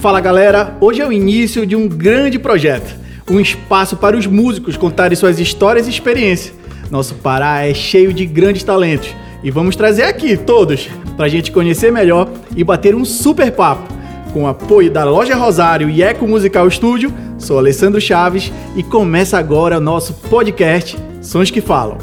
Fala galera, hoje é o início de um grande projeto, um espaço para os músicos contarem suas histórias e experiências. Nosso Pará é cheio de grandes talentos e vamos trazer aqui todos para a gente conhecer melhor e bater um super papo. Com o apoio da Loja Rosário e Eco Musical Estúdio, sou Alessandro Chaves e começa agora o nosso podcast Sons que Falam.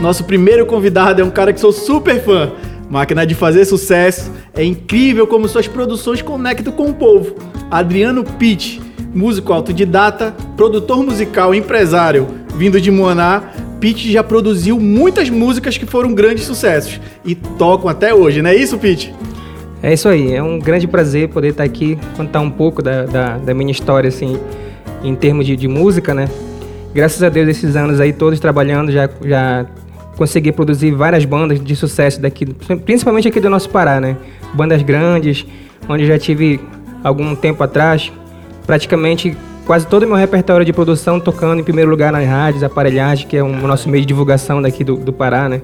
Nosso primeiro convidado é um cara que sou super fã Máquina de fazer sucesso, é incrível como suas produções conectam com o povo. Adriano Pitt, músico autodidata, produtor musical empresário, vindo de Moaná, Pitt já produziu muitas músicas que foram grandes sucessos e tocam até hoje, não é isso, Pitt? É isso aí, é um grande prazer poder estar aqui, contar um pouco da, da, da minha história, assim, em termos de, de música, né? Graças a Deus, esses anos aí todos trabalhando, já, já consegui produzir várias bandas de sucesso daqui, principalmente aqui do nosso Pará, né? Bandas grandes, onde já tive algum tempo atrás, praticamente quase todo o meu repertório de produção tocando em primeiro lugar nas rádios, aparelhagem, que é o um, nosso meio de divulgação daqui do, do Pará, né?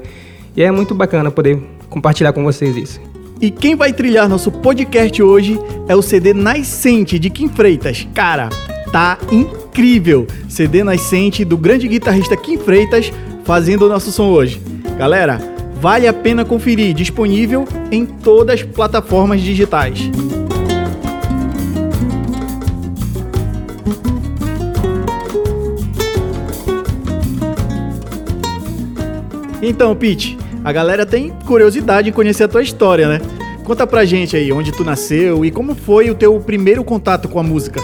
E é muito bacana poder compartilhar com vocês isso. E quem vai trilhar nosso podcast hoje é o CD Nascente de Kim Freitas. Cara, tá incrível! CD Nascente do grande guitarrista Kim Freitas fazendo o nosso som hoje. Galera, vale a pena conferir, disponível em todas as plataformas digitais. Então, Pete, a galera tem curiosidade em conhecer a tua história, né? Conta pra gente aí onde tu nasceu e como foi o teu primeiro contato com a música.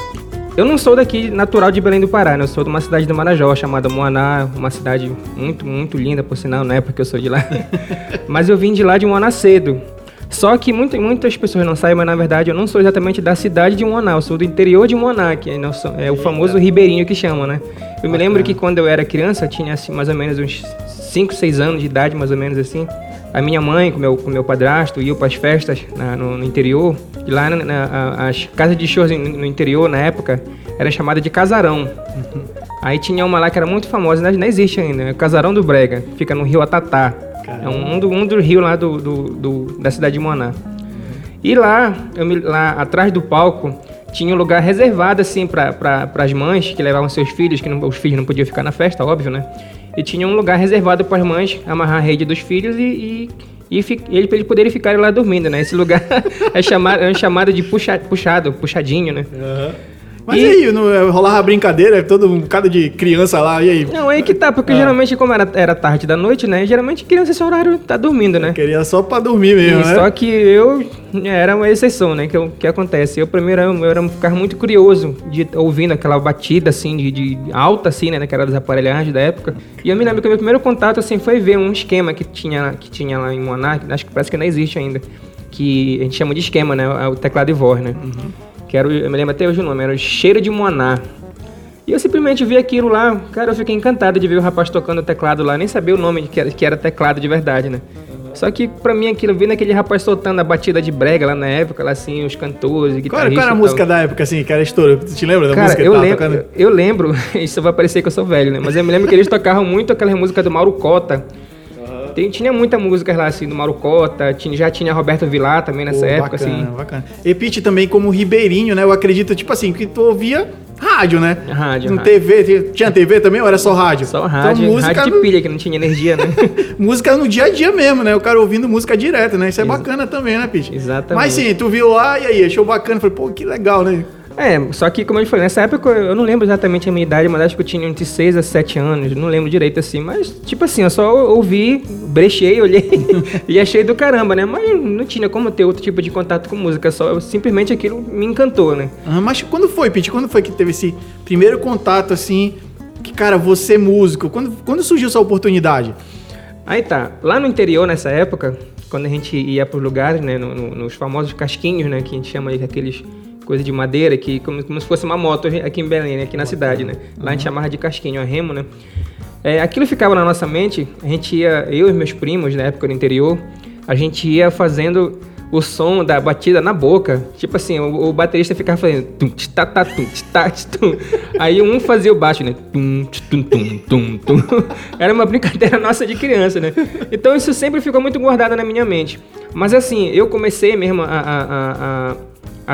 Eu não sou daqui natural de Belém do Pará, né? Eu sou de uma cidade do Marajó chamada Moaná, uma cidade muito, muito linda, por sinal, não é porque eu sou de lá. mas eu vim de lá de Moaná cedo. Só que muita, muitas pessoas não sabem, mas na verdade eu não sou exatamente da cidade de Moaná, eu sou do interior de Moaná, que é, é o famoso Ribeirinho que chama, né? Eu me lembro que quando eu era criança, tinha assim, mais ou menos uns 5, 6 anos de idade, mais ou menos assim. A minha mãe, com meu, com meu padrasto, iam para as festas na, no, no, interior. E lá na, na, as casas de shows no interior, na época, era chamada de casarão. Uhum. Aí tinha uma lá que era muito famosa, não, existe ainda, é Casarão do Brega, fica no rio Atatá. Caramba. É um, um, do, um dos rios lá do, do, do, da cidade de Moaná. Uhum. E lá, me, lá atrás do palco, tinha um lugar reservado assim para pra, as mães que levavam seus filhos, que não, os filhos não podiam ficar na festa, óbvio, né? E tinha um lugar reservado para as mães amarrar a rede dos filhos e, e, e ele, para eles poderem ficar lá dormindo, né? Esse lugar é chamado, é chamado de puxa, puxado, puxadinho, né? Uhum. Mas e... aí, não, rolava brincadeira, todo um bocado de criança lá, e aí? Não, aí que tá, porque ah. geralmente, como era, era tarde da noite, né? Geralmente criança esse horário tá dormindo, né? Eu queria só pra dormir mesmo, e né? Só que eu era uma exceção, né? Que, que acontece? Eu primeiro eu era ficar muito curioso de ouvindo aquela batida assim, de, de alta, assim, né? Naquela das aparelhagens da época. E eu me lembro que o meu primeiro contato, assim, foi ver um esquema que tinha, que tinha lá em Monarch, acho que parece que não existe ainda. Que a gente chama de esquema, né? O teclado de voz, né? Uhum que era, eu me lembro até hoje o nome, era o Cheiro de Moaná. E eu simplesmente vi aquilo lá, cara, eu fiquei encantado de ver o rapaz tocando teclado lá, nem sabia o nome que era, que era teclado de verdade, né? Só que pra mim aquilo, vendo aquele rapaz soltando a batida de brega lá na época, lá assim, os cantores e guitarristas. Qual, qual era a música da época, assim, que era estouro? Tu te lembra da Cara, música eu lembro, tocando? Eu lembro, isso vai parecer que eu sou velho, né? Mas eu me lembro que eles tocavam muito aquela música do Mauro Cota. Tem, tinha muita música lá, assim, do Mauro Cota, tinha, já tinha Roberto Vilar também nessa Pô, época, bacana, assim. Bacana. E Pete também como ribeirinho, né? Eu acredito, tipo assim, que tu ouvia rádio, né? Rádio, no rádio. TV, tinha TV também ou era só rádio? Só rádio, então, música rádio de pilha, que não tinha energia, né? música no dia a dia mesmo, né? O cara ouvindo música direto, né? Isso é Ex bacana também, né, Pete? Exatamente. Mas sim, tu viu lá e aí, achou bacana, falei, pô, que legal, né? É, só que, como eu falei, nessa época eu não lembro exatamente a minha idade, mas acho que eu tinha entre 6 a 7 anos, não lembro direito assim. Mas, tipo assim, eu só ouvi, brechei, olhei e achei do caramba, né? Mas não tinha como ter outro tipo de contato com música, só simplesmente aquilo me encantou, né? Ah, mas quando foi, Pete? Quando foi que teve esse primeiro contato, assim, que, cara, você é músico? Quando, quando surgiu essa oportunidade? Aí tá, lá no interior, nessa época, quando a gente ia para os lugares, né, no, no, nos famosos casquinhos, né, que a gente chama aí aqueles coisa de madeira, que como, como se fosse uma moto aqui em Belém, né? aqui na cidade, né? Lá a gente chamava de casquinho, a remo, né? É, aquilo ficava na nossa mente, a gente ia, eu e meus primos, na época do interior, a gente ia fazendo o som da batida na boca. Tipo assim, o, o baterista ficava fazendo tum, tá, tá, tum, tá, tum. Aí um fazia o baixo, né? Tum, tum, tum, tum, tum. Era uma brincadeira nossa de criança, né? Então isso sempre ficou muito guardado na minha mente. Mas assim, eu comecei mesmo a, a, a, a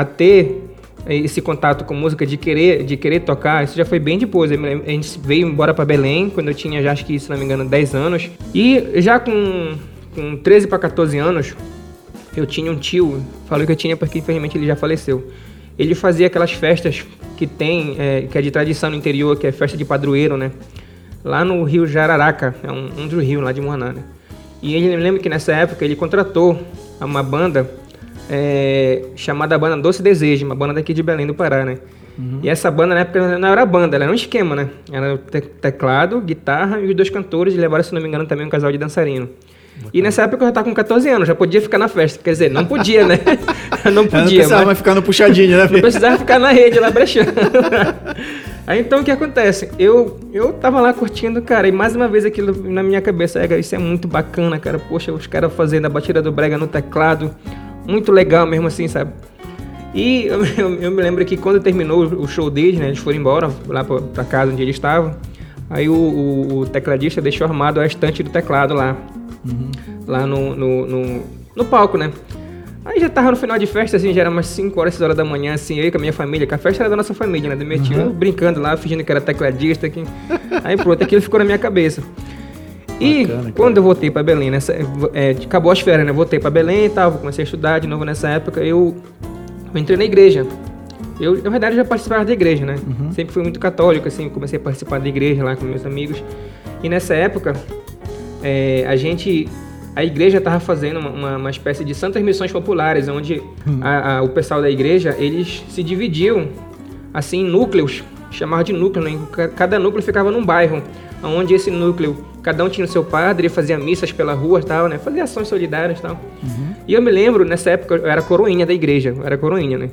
ter esse contato com música de querer de querer tocar, isso já foi bem depois. A gente veio embora para Belém quando eu tinha já acho que se não me engano 10 anos. E já com com 13 para 14 anos, eu tinha um tio, falei que eu tinha porque infelizmente ele já faleceu. Ele fazia aquelas festas que tem, é, que é de tradição no interior, que é festa de padroeiro, né? Lá no rio Jararaca, é um, um dos rios lá de Moaná, né? E ele me lembra que nessa época ele contratou uma banda é, chamada Banda Doce Desejo, uma banda daqui de Belém do Pará, né? Uhum. E essa banda na época não era banda, ela era um esquema, né? Era teclado, guitarra e os dois cantores, levaram, se não me engano, também um casal de dançarino. E nessa época eu já tava com 14 anos, já podia ficar na festa. Quer dizer, não podia, né? não podia. Não precisava mas... ficar no puxadinho, né? Não precisava ficar na rede lá brechando. Aí então o que acontece? Eu, eu tava lá curtindo, cara, e mais uma vez aquilo na minha cabeça, isso é muito bacana, cara. Poxa, os caras fazendo a batida do brega no teclado, muito legal mesmo assim, sabe? E eu, eu, me lembro que quando terminou o show deles, né, eles foram embora lá pra, pra casa onde eles estavam. Aí o, o, o tecladista deixou armado a estante do teclado lá uhum. lá no, no, no, no, palco, né? Aí já tava no final de festa, assim, já era umas 5 horas, 6 horas da manhã, assim, eu com a minha família, que a festa era da nossa família, né? Do meu tio, uhum. brincando lá, fingindo que era tecladista. Que... Aí pronto, aquilo ficou na minha cabeça. E Bacana, quando eu voltei para Belém, nessa, é, acabou as férias, né? Voltei para Belém e tal, comecei a estudar de novo nessa época, eu, eu entrei na igreja. Eu, na verdade, já participava da igreja, né? Uhum. Sempre fui muito católico, assim, comecei a participar da igreja lá com meus amigos. E nessa época, é, a gente a igreja estava fazendo uma, uma, espécie de santas missões populares, onde hum. a, a, o pessoal da igreja eles se dividiam assim em núcleos, chamava de núcleo, né? cada núcleo ficava num bairro, onde esse núcleo cada um tinha o seu padre, fazia missas pela rua, tal, né? Fazia ações solidárias, tal. Uhum. E eu me lembro nessa época eu era coroinha da igreja, eu era coroinha, né?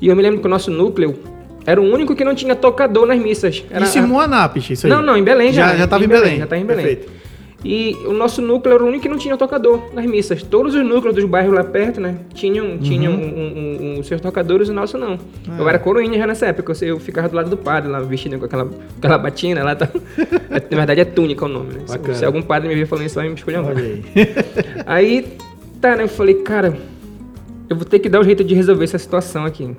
E eu me lembro que o nosso núcleo era o único que não tinha tocador nas missas. Era, isso em Moanápolis, isso aí? Não, não, em Belém já. Já estava em, em Belém. Belém. Já estava em Belém. Perfeito. E o nosso núcleo era o único que não tinha tocador nas missas. Todos os núcleos dos bairros lá perto, né? Tinham, uhum. tinham um, um, um, seus tocadores e o nosso não. Ah. Eu era coroinha já nessa época. Eu, ficava do lado do padre lá, vestido com aquela, aquela batina lá. Tá. Na verdade é túnica o nome, né? Se, se, algum padre me ver falando isso, vai me escolher aí. aí, tá, né? Eu falei, cara, eu vou ter que dar um jeito de resolver essa situação aqui.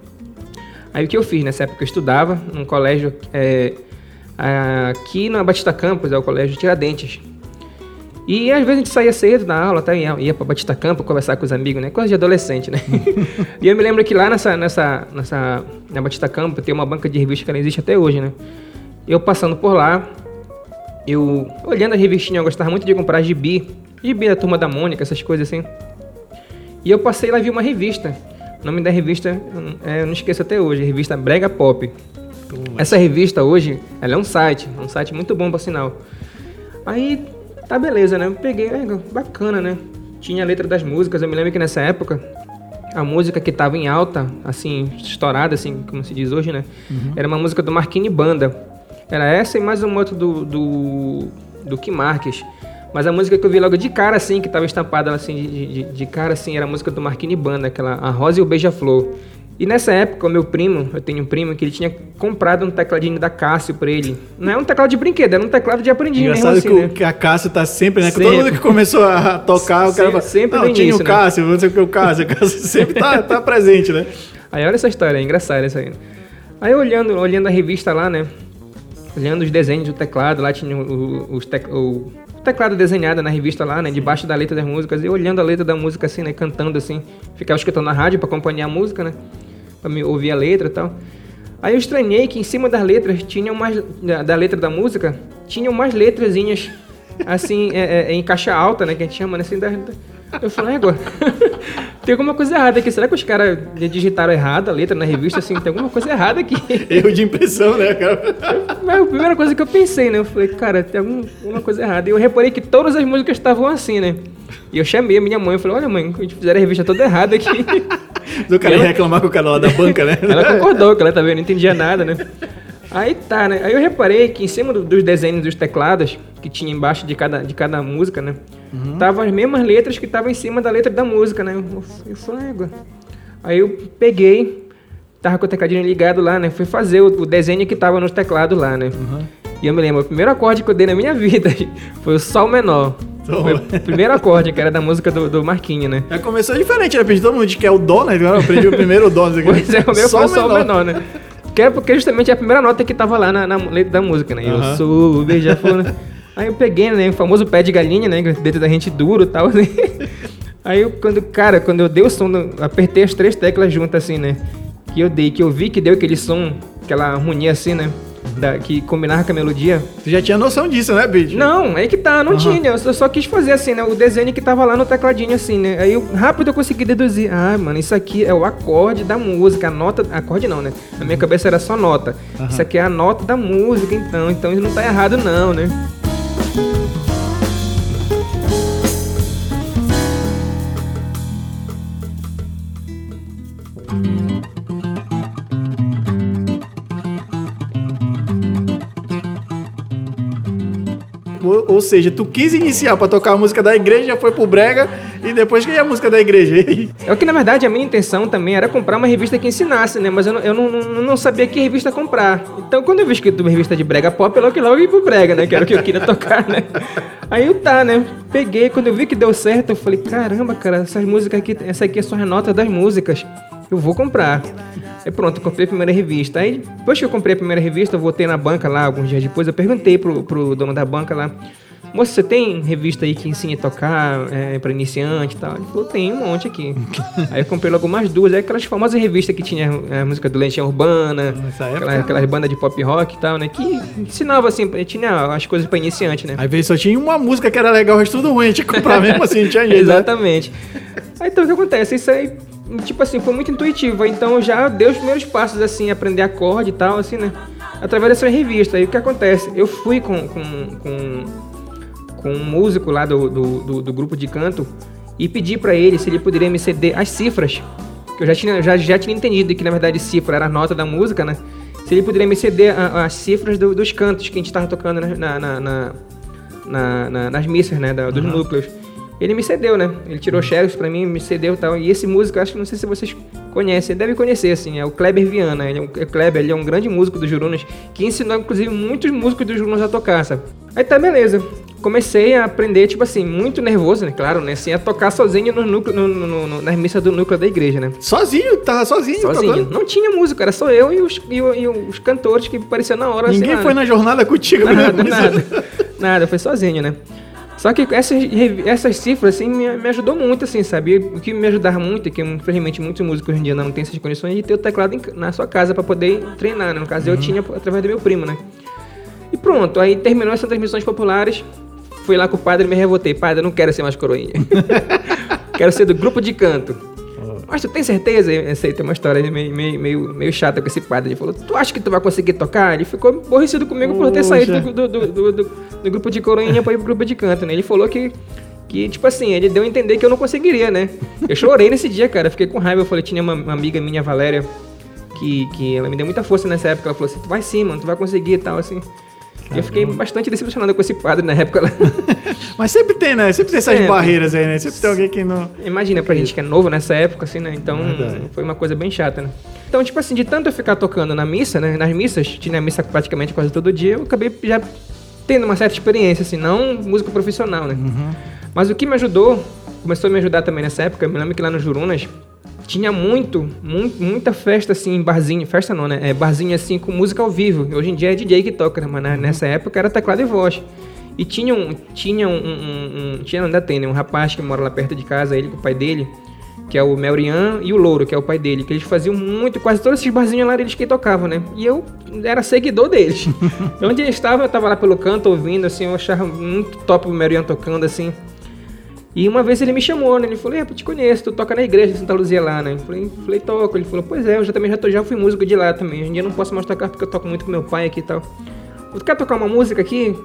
Aí o que eu fiz? Nessa época eu estudava num colégio é, aqui na Batista Campos, é o colégio Tiradentes. E às vezes a gente saía cedo da aula, tá? ia, ia pra Batista Campo conversar com os amigos, né? Coisa de adolescente, né? e eu me lembro que lá nessa, nessa, nessa, na Batista Campo tem uma banca de revistas que ela existe até hoje, né? Eu passando por lá, eu olhando a revistinha, eu gostava muito de comprar gibi, gibi da Turma da Mônica, essas coisas assim. E eu passei lá e vi uma revista. O nome da revista, é, eu não esqueço até hoje, revista Brega Pop. Essa revista hoje, ela é um site, um site muito bom, por sinal. Aí Tá, beleza, né? Eu peguei, é, bacana, né? Tinha a letra das músicas. Eu me lembro que nessa época, a música que tava em alta, assim, estourada, assim, como se diz hoje, né? Uhum. Era uma música do Marquini Banda. Era essa e mais uma outra do, do, do Kim Marques. Mas a música que eu vi logo de cara, assim, que tava estampada, assim, de, de, de cara, assim, era a música do Marquini Banda, aquela A Rosa e o Beija-Flor. E nessa época, o meu primo, eu tenho um primo que ele tinha comprado um tecladinho da Cássio pra ele. Não é um teclado de brinquedo, era um teclado de aprendizado Engraçado mesmo assim, que, né? a Cássio tá sempre, né? Sempre. Todo mundo que começou a tocar, o cara fala, sempre não, tinha início, o né? Cássio, né? não sei o que o Cássio, o Cássio sempre tá, tá presente, né? Aí olha essa história, é engraçada essa aí. Aí olhando, olhando a revista lá, né? Olhando os desenhos do teclado, lá tinha o, o, o teclado desenhado na revista lá, né? Debaixo da letra das músicas, e olhando a letra da música assim, né? Cantando assim. Ficava escutando na rádio para acompanhar a música, né? Para me ouvir a letra e tal. Aí eu estranhei que em cima das letras tinha mais da, da letra da música tinham mais letrazinhas assim é, é, em caixa alta, né, que a gente chama né, assim da, eu falei, agora, tem alguma coisa errada aqui. Será que os caras digitaram errado a letra na revista? Assim, tem alguma coisa errada aqui. Erro de impressão, né, cara? Mas a primeira coisa que eu pensei, né? Eu falei, cara, tem alguma coisa errada. E eu reparei que todas as músicas estavam assim, né? E eu chamei a minha mãe, eu falei, olha mãe, a gente fizeram a revista toda errada aqui. Do cara ela... reclamar com o cara lá da banca, né? ela concordou, que ela também não entendia nada, né? Aí tá, né? Aí eu reparei que em cima do, dos desenhos dos teclados, que tinha embaixo de cada, de cada música, né? Uhum. tava as mesmas letras que estavam em cima da letra da música, né? Eu, falei, Aí eu peguei, tava com o tecladinho ligado lá, né? Fui fazer o, o desenho que tava no teclado lá, né? Uhum. E eu me lembro, o primeiro acorde que eu dei na minha vida foi o Sol menor. O primeiro acorde, que era da música do, do Marquinho, né? Já começou diferente, né? Todo mundo que é o Dó, né? Eu aprendi o primeiro Dó. Né? pois é, o meu foi o Sol menor, né? Que é porque justamente é a primeira nota que tava lá na, na letra da música, né? Uhum. Eu sou beija-flor, né? Aí eu peguei, né? O famoso pé de galinha, né? Dentro da gente duro e tal, assim. Aí eu, quando, cara, quando eu dei o som, apertei as três teclas juntas assim, né? Que eu dei, que eu vi que deu aquele som, aquela harmonia assim, né? Da, que combinava com a melodia. Você já tinha noção disso, né, bicho? Não, aí que tá, não uhum. tinha. Eu só quis fazer assim, né? O desenho que tava lá no tecladinho, assim, né? Aí eu, rápido eu consegui deduzir. Ah, mano, isso aqui é o acorde da música. A nota. Acorde não, né? Na minha cabeça era só nota. Uhum. Isso aqui é a nota da música, então. Então isso não tá errado, não, né? Ou, seja, tu quis iniciar para tocar a música da igreja, foi pro brega e depois que é a música da igreja. é o que na verdade a minha intenção também era comprar uma revista que ensinasse, né? Mas eu, não, eu não, não, não sabia que revista comprar. Então quando eu vi escrito uma revista de brega pop, eu logo, logo ia pro brega, né? Que era o que eu queria tocar, né? Aí eu tá, né? Peguei, quando eu vi que deu certo, eu falei, caramba, cara, essas músicas aqui, essa aqui é só a nota das músicas. Eu vou comprar. Aí pronto, eu comprei a primeira revista. Aí, depois que eu comprei a primeira revista, eu voltei na banca lá, alguns dias depois, eu perguntei pro, pro dono da banca lá, moça, você tem revista aí que ensina a tocar é, para iniciante e tal? Ele falou, tem um monte aqui. aí eu comprei logo mais duas, aí aquelas famosas revistas que tinha é, a música do Legião Urbana, aquelas, aquelas bandas de pop rock e tal, né? Que ensinava assim, tinha as coisas para iniciante, né? Às vezes só tinha uma música que era legal, o resto tudo ruim, que comprar mesmo assim, tinha jeito. Né? Exatamente. Aí então o que acontece? Isso aí tipo assim, foi muito intuitivo. Então já deu os primeiros passos, assim, aprender acorde e tal, assim, né? Através dessa revista. E o que acontece? Eu fui com, com, com, com um músico lá do, do, do, do grupo de canto e pedi para ele se ele poderia me ceder as cifras. Que eu já tinha, já, já tinha entendido que, na verdade, cifra era a nota da música, né? Se ele poderia me ceder a, as cifras do, dos cantos que a gente estava tocando na, na, na, na, nas missas, né? Da, dos uhum. núcleos ele me cedeu, né? Ele tirou xerox pra mim, me cedeu e tal. E esse músico, acho que não sei se vocês conhecem, deve conhecer, assim, é o Kleber Viana. Ele é um, é Kleber, ele é um grande músico do Jurunas, que ensinou, inclusive, muitos músicos do Jurunas a tocar, sabe? Aí tá, beleza. Comecei a aprender, tipo assim, muito nervoso, né? Claro, né? Assim, a tocar sozinho no núcleo, no, no, no, nas missas do núcleo da igreja, né? Sozinho? Tava sozinho? Sozinho. Tocando? Não tinha música, era só eu e os, e, e os cantores que apareciam na hora. Ninguém assim, foi na jornada contigo, Nada, nada. Nada, foi sozinho, né? Só que essas, essas cifras, assim, me, me ajudou muito, assim, sabe? O que me ajudava muito, que infelizmente muitos músicos hoje em dia não têm essas condições, de ter o teclado em, na sua casa para poder treinar, né? No caso, uhum. eu tinha através do meu primo, né? E pronto, aí terminou essas transmissões populares, fui lá com o padre e me revoltei. Padre, eu não quero ser mais coroinha. quero ser do grupo de canto. Mas tu tem certeza? Essa aí tem uma história meio, meio, meio, meio chata com esse padre. Ele falou, tu acha que tu vai conseguir tocar? Ele ficou aborrecido comigo por ter saído do, do, do, do, grupo de coroinha para ir pro grupo de canto, né? Ele falou que que, tipo assim, ele deu a entender que eu não conseguiria, né? Eu chorei nesse dia, cara. Fiquei com raiva. Eu falei, tinha uma, uma, amiga minha, Valéria, que, que ela me deu muita força nessa época. Ela falou assim, tu vai sim, mano, tu vai conseguir e tal, assim. Caramba. Eu fiquei bastante decepcionado com esse padre na época. Mas sempre tem, né? Sempre tem essas sempre. barreiras aí, né? Sempre tem alguém que não. Imagina, pra gente que é novo nessa época, assim, né? Então Verdade. foi uma coisa bem chata, né? Então, tipo assim, de tanto eu ficar tocando na missa, né? Nas missas, tinha missa praticamente quase todo dia, eu acabei já tendo uma certa experiência, assim, não música profissional, né? Uhum. Mas o que me ajudou, começou a me ajudar também nessa época, eu me lembro que lá no Jurunas, tinha muito, muito, muita festa assim, barzinho, festa não, né? É, barzinho assim com música ao vivo. Hoje em dia é DJ que toca, né? Mas uhum. nessa época era teclado e voz. E tinha um, tinha um, um, um, tinha, ainda tem, né? Um rapaz que mora lá perto de casa, ele com o pai dele, que é o Melrian, e o Louro, que é o pai dele, que eles faziam muito, quase todos esses barzinhos lá eles que tocavam, né? E eu era seguidor deles. Onde eles estavam, eu tava lá pelo canto ouvindo, assim, eu achava muito top o Melrian tocando, assim. E uma vez ele me chamou, né? Ele falou, é, eu te conheço, tu toca na igreja de Santa Luzia lá, né? Eu falei, falei, toco. Ele falou, pois é, eu já também já, tô, já fui músico de lá também. Hoje em dia eu não posso mais tocar porque eu toco muito com meu pai aqui e tal. Tu quer tocar uma música aqui?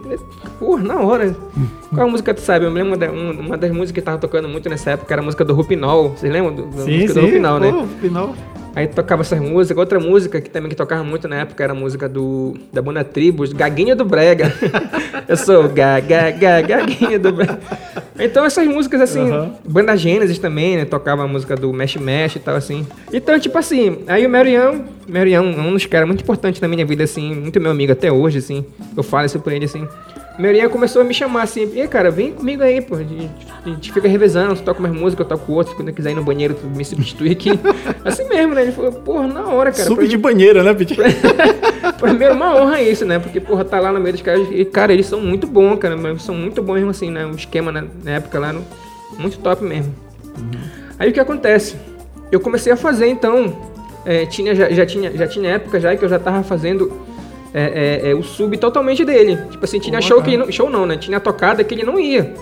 Porra, na hora. Qual música tu sabe? Eu me lembro de uma das músicas que tava tocando muito nessa época, era a música do Rupinol. Vocês lembram do, da sim, música sim. do Rupinol, né? Rupinol. Aí tocava essas músicas. Outra música que também que tocava muito na época era a música do, da banda Tribos, Gaguinha do Brega. eu sou gaga, gaga, Gaguinha do Brega. Então essas músicas assim, uhum. banda Gênesis também, né? Tocava a música do Mesh Mesh e tal assim. Então, tipo assim, aí o Marião, Marião é um dos caras muito importantes na minha vida, assim, muito meu amigo até hoje, assim. Eu falo isso por ele assim. Meurinha começou a me chamar assim, e cara, vem comigo aí, pô. A gente, a gente fica revezando, tu toca mais música, eu toco outro, quando eu quiser ir no banheiro, tu me substitui aqui. assim mesmo, né? Ele falou, porra, na hora, cara. Sub de mim... banheiro, né, Piti? Primeiro, uma honra isso, né? Porque, porra, tá lá no meio dos caras. E, cara, eles são muito bons, cara. Eles são muito bons mesmo, assim, né? O esquema na, na época lá, no... muito top mesmo. Uhum. Aí o que acontece? Eu comecei a fazer, então. É, tinha, já, já, tinha, já tinha época já que eu já tava fazendo é, é, é, o sub totalmente dele. Tipo assim, tinha show que ele não, show não, né? Tinha tocada que ele não ia.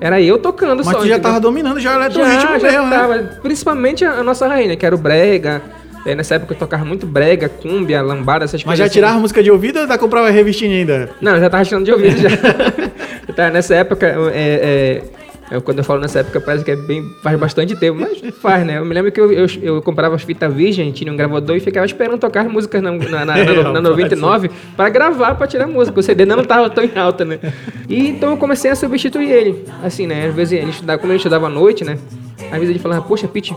Era eu tocando Mas só. Mas tu já entendeu? tava dominando já o já, ritmo já mesmo, né? tava. Né? Principalmente a, nossa rainha, que era o brega. É, nessa época eu tocava muito brega, cúmbia, lambada, essas Mas coisas. Mas já assim. tirava música de ouvido ou ainda comprava revistinha ainda? Não, já tava tirando de ouvido já. tá, nessa época, é, é eu, quando eu falo nessa época, parece que é bem, faz bastante tempo, mas faz, né? Eu me lembro que eu, eu, eu comprava as fitas virgem, tinha um gravador e ficava esperando tocar músicas na, na, na, na, na 99 para gravar, para tirar música. O CD não tava tão em alta, né? E então eu comecei a substituir ele. Assim, né? Às vezes ele estudava, como ele estudava à noite, né? Às vezes ele falava, poxa, Pete,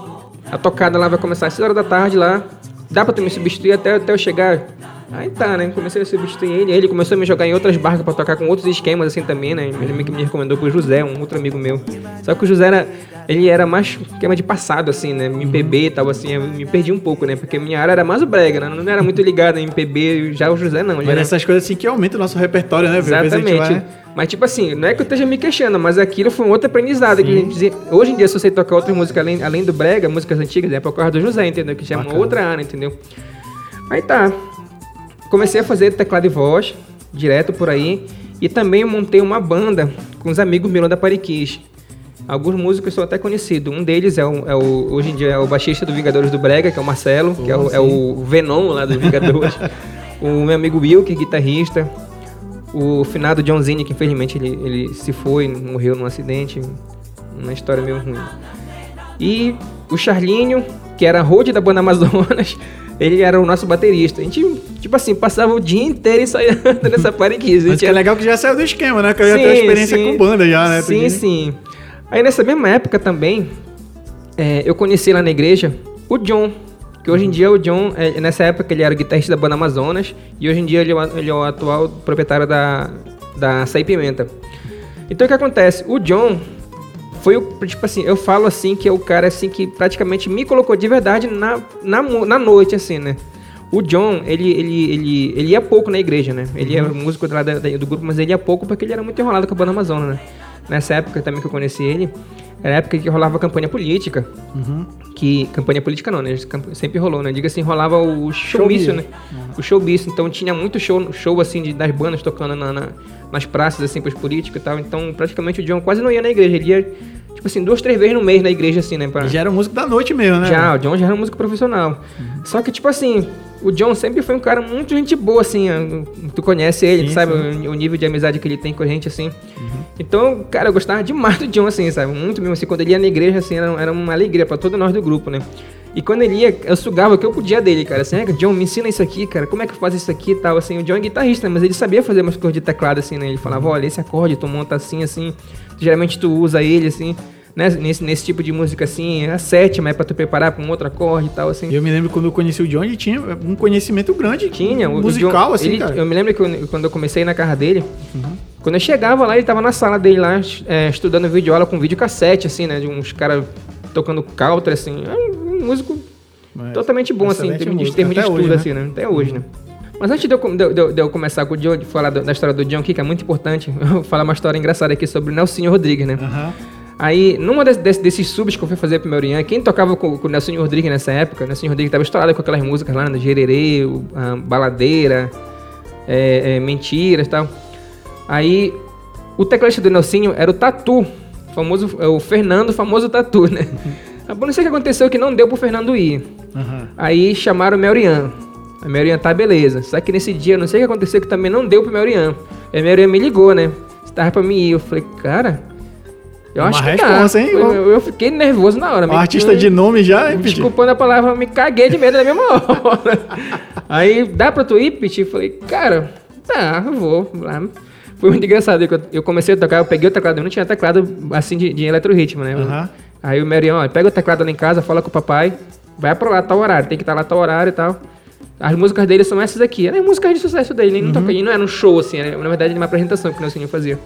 a tocada lá vai começar às 6 horas da tarde lá. Dá pra tu me substituir até, até eu chegar? Aí tá, né? Comecei a substituir ele. Ele começou a me jogar em outras barcas pra tocar com outros esquemas assim também, né? Ele me, me recomendou pro José, um outro amigo meu. Só que o José era. Ele era mais esquema de passado, assim, né? MPB e tal, assim. Eu me perdi um pouco, né? Porque minha área era mais o brega, né? Não era muito ligado em MPB, já o José não. Mas era... essas coisas assim que aumentam o nosso repertório, né? Exatamente. Vai... Mas, tipo assim, não é que eu esteja me queixando, mas aquilo foi um outro aprendizado. Que hoje em dia, se você tocar outra música além, além do brega, músicas antigas, é por causa do José, entendeu? Que chama outra área, entendeu? Aí tá comecei a fazer teclado e voz, direto por aí. E também montei uma banda com os amigos meus da Pariquis. Alguns músicos são até conhecidos. Um deles é o, é o, hoje em dia é o baixista do Vingadores do Brega, que é o Marcelo, que é o, é o, Venom lá do Vingadores. o meu amigo Will, que é guitarrista. O finado John Zini, que infelizmente ele, ele se foi, morreu num acidente. Uma história meio ruim. E o Charlinho, que era road da banda Amazonas. Ele era o nosso baterista. A gente, tipo assim, passava o dia inteiro ensaiando nessa pariquisa. Mas que é legal que já saiu do esquema, né? Que eu já tenho experiência sim, com banda já, né? Sim, sim. Aí nessa mesma época também, é, eu conheci lá na igreja o John. Que hoje em dia o John, é, nessa época ele era guitarrista da banda Amazonas. E hoje em dia ele, é ele é o atual proprietário da, da Sai Pimenta. Então o que acontece? O John, foi o, tipo assim, eu falo assim que é o cara assim que praticamente me colocou de verdade na, na, na noite, assim, né? O John, ele, ele, ele, ele ia pouco na igreja, né? Ele uhum. é músico da, do grupo, mas ele ia pouco porque ele era muito enrolado com a banda Amazônia, né? Nessa época também que eu conheci ele, era a época que rolava campanha política. Uhum. Que. Campanha política não, né? Sempre rolou, né? Diga assim, rolava o showmício, né? Uhum. O showmício. Então tinha muito show, show assim, de, das bandas tocando na, na, nas praças, assim, pros políticos e tal. Então, praticamente o John quase não ia na igreja. Ele ia tipo assim, duas, três vezes no mês na igreja, assim, né? Pra... Já era músico da noite mesmo, né? Já, o John já era músico profissional. Uhum. Só que, tipo assim, o John sempre foi um cara muito gente boa, assim. Tu conhece ele, sim, sabe o, o, nível de amizade que ele tem com a gente, assim. Uhum. Então, cara, eu gostava demais do John, assim, sabe? Muito mesmo, assim. Quando ele ia na igreja, assim, era, era uma alegria pra todos nós do grupo, né? E quando ele ia, eu sugava o que eu podia dele, cara. Assim, John, me ensina isso aqui, cara. Como é que faz isso aqui e tal? Assim, o John é guitarrista, mas ele sabia fazer umas coisas de teclado, assim, né? Ele falava, olha, esse acorde, tu monta assim, assim. Geralmente tu usa ele, assim né, nesse, nesse tipo de música assim, a sétima é para tu preparar para um outro acorde e tal, assim. Eu me lembro quando eu conheci o John, ele tinha um conhecimento grande. Tinha, musical, John, assim, ele, cara. Eu me lembro que eu, quando eu comecei na casa dele, uhum. quando eu chegava lá, ele tava na sala dele lá, é, estudando videoaula com videocassete, assim, né, de uns caras tocando country, assim. É um, músico Mas, totalmente bom, assim, em termos de, estudo, hoje, né? assim, né? Até hoje, né? Mas antes de eu, de, de, de eu começar com o John, de falar da história do John aqui, que é muito importante, eu vou falar uma história engraçada aqui sobre o Nelson Rodrigues, né? Uhum. Aí, numa desse, desses subs que eu fui fazer pro Meurian, quem tocava com, com o Nelson Rodrigues nessa época, o Nelson Rodrigues tava estourado com aquelas músicas lá, né? Gererê, Baladeira, é, é, Mentiras e tal. Aí, o teclista do Nelsinho era o Tatu, famoso, é o Fernando, famoso Tatu, né? Uhum. Não sei o que aconteceu que não deu pro Fernando ir. Uhum. Aí chamaram o Meurian. A Meurian tá beleza. Só que nesse dia, não sei o que aconteceu que também não deu pro Meurian. Aí a Meurian me ligou, né? Estava pra mim ir. Eu falei, cara, Eu Uma acho que responsa, dá. hein? Eu, eu fiquei nervoso na hora. Um me- artista de nome já, hein? Desculpando a palavra, eu me caguei de medo na mesma hora. Aí, dá pra tu ir? Eu falei, cara, tá, eu vou. Lá. Foi muito engraçado. Eu, comecei a tocar, eu peguei o teclado, eu não tinha teclado assim de, de eletrorritmo, né? Aham. Aí o Marion, olha, pega o teclado lá em casa, fala com o papai, vai pra lá, tal horário, tem que estar lá tal horário e tal. As músicas dele são essas aqui. Eram músicas de sucesso dele, ele não, toca, ele não era um show, assim, era, na verdade era uma apresentação que o Nelsinho fazia.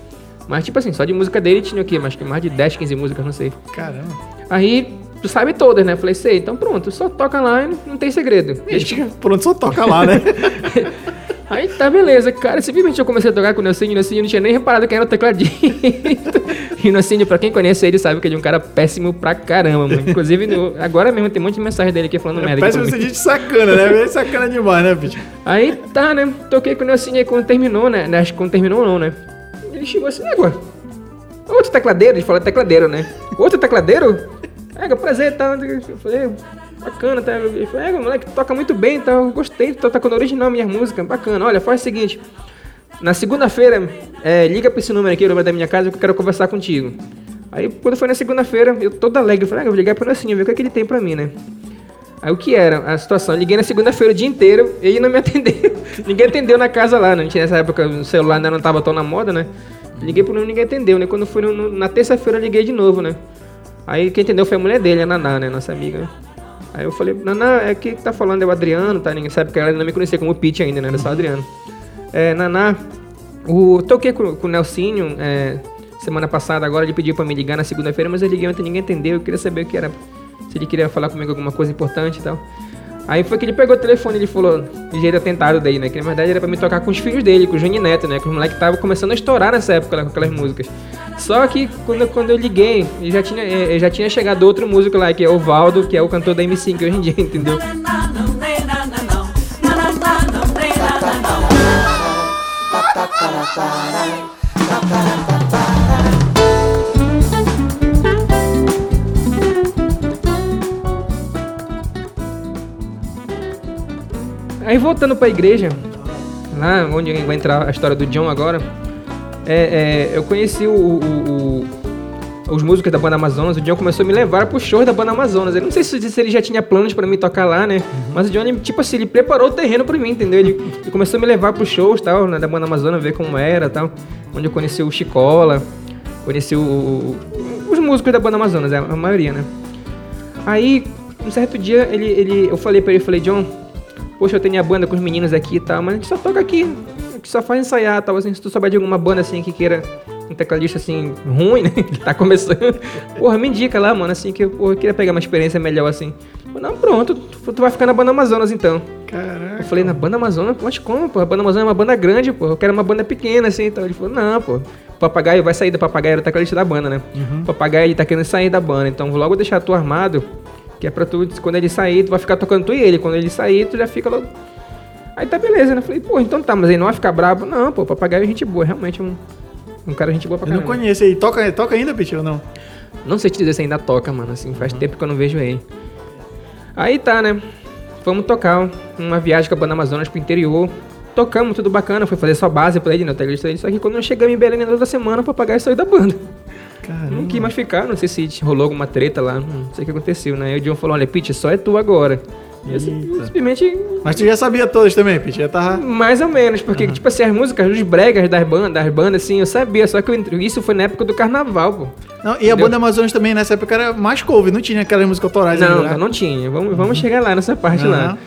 Mas, tipo assim, só de música dele tinha o quê? Acho que mais de 10, 15 músicas, não sei. Caramba. Aí, tu sabe todas, né? Falei, sei, então pronto, só toca lá e não, tem segredo. Ixi, pronto, só toca lá, né? Aí tá, beleza. Cara, simplesmente eu comecei a tocar com o Nelsinho, o Nelsinho não tinha nem reparado que era o tecladinho. e o Nelsinho, pra quem conhece ele, sabe que ele é um cara péssimo pra caramba, mano. Inclusive, no- agora mesmo tem um monte de mensagem dele aqui falando merda. aqui Parece pra você de sacana, né? Bem sacana demais, né, Pete? Aí tá, né? Toquei com o Nelsinho aí quando terminou, né? Acho que quando terminou não, né? Chegou assim, égua. Outro tecladeiro, ele falou tecladeiro, né? Outro tecladeiro? Égua, prazer, tá? Eu falei, bacana, tá? Ele falou, égua, moleque, toca muito bem, tá? Eu gostei, tá tocando original minha música, bacana. Olha, faz o seguinte. Na segunda-feira, é, liga pra esse número aqui, o número da minha casa, que eu quero conversar contigo. Aí, quando foi na segunda-feira, eu todo alegre, falei, ah, eu vou ligar pro Nelsinho, ver o que, é que ele tem pra mim, né? Aí o que era a situação? Eu liguei na segunda-feira o dia inteiro, ele não me atendeu. ninguém atendeu na casa lá, né? Nessa época, o celular ainda não tava tão na moda, né? Liguei pro número ninguém atendeu, né? Quando fui no- na terça-feira liguei de novo, né? Aí quem entendeu foi a mulher dele, a Naná, né? Nossa amiga. né? Aí eu falei, Naná, é que tá falando é o Adriano, tá? Ninguém sabe que ela não me conhecia como Pete ainda, né? Era só Adriano. É, Naná, o, toquei com, com o Nelsinho é, semana passada, agora ele pediu pra me ligar na segunda-feira, mas eu liguei ontem ninguém entendeu. Eu queria saber o que era, se ele queria falar comigo alguma coisa importante e tal. Aí foi que ele pegou o telefone e falou, de jeito atentado daí, né? Que na verdade era pra me tocar com os filhos dele, com o Juni Neto, né? Que os moleques estavam começando a estourar nessa época lá, com aquelas músicas. Só que quando, quando eu liguei, já tinha, eh, já tinha chegado outro músico lá, que é o Valdo, que é o cantor da M5 hoje em dia, entendeu? Aí voltando pra igreja, lá onde vai entrar a história do John agora, é, é, eu conheci o, o- o- os músicos da banda Amazonas, o John começou a me levar pro show da banda Amazonas. Eu não sei se, se ele já tinha planos pra mim tocar lá, né? Mas o John, ele, tipo assim, ele preparou o terreno pra mim, entendeu? Ele, ele começou a me levar pros shows tal, né, da banda Amazonas, ver como era tal. Onde eu conheci o Chicola, conheci os músicos da banda Amazonas, a, a maioria, né? Aí, um certo dia, ele, ele, eu falei pra ele, falei, John, poxa, eu tenho a banda com os meninos aqui e tal, mas a gente só toca aqui, a gente só faz ensaiar e tal, assim, se tu souber de alguma banda assim que queira um tecladista assim, ruim, né, que tá começando, porra, me indica lá, mano, assim, que eu, porra, eu queria pegar uma experiência melhor, assim. Eu não, pronto, tu, tu vai ficar na banda Amazonas, então. Caraca. Eu falei, na banda Amazonas? Mas como, pô? A banda Amazonas é uma banda grande, pô. Eu quero uma banda pequena, assim. Então ele falou, não, pô. O papagaio vai sair do papagaio, era o tecladista da banda, né? O papagaio, ele tá querendo sair da banda. Então vou logo deixar tu armado, que é pra tu, quando ele sair, tu vai ficar tocando tu e ele. Quando ele sair, tu já fica logo... Aí tá beleza, né? Eu falei, pô, então tá, mas ele não vai ficar bravo. Não, pô, papagaio é gente boa, realmente um, um cara gente boa pra Eu não caramba. conheço aí. Toca, toca ainda, Pete, ou não? Não sei te dizer se ainda toca, mano, assim, faz tempo que eu não vejo ele. Aí tá, né? Fomos tocar uma viagem com a banda Amazonas pro interior. Tocamos, tudo bacana, foi fazer só base pra ele, né? teclista dele. Só que quando nós chegamos em Belém na outra semana, o papagaio saiu da banda. Caramba. Não quis mais ficar, não sei se rolou alguma treta lá, não sei o que aconteceu, né? Aí o John falou, olha, Pete, só é tu agora. E eu simplesmente Mas tu já sabia todas também, Pete? Já tava... mais ou menos, porque, tipo assim, as músicas, os bregas das bandas, das bandas, assim, eu sabia, só que eu isso foi na época do carnaval, pô. Não, e a Entendeu? banda Amazonas também, nessa época, era mais cover. Não tinha aquelas músicas autorais Não, ainda, né? não tinha. Vamos, vamos chegar lá nessa parte lá. Aham.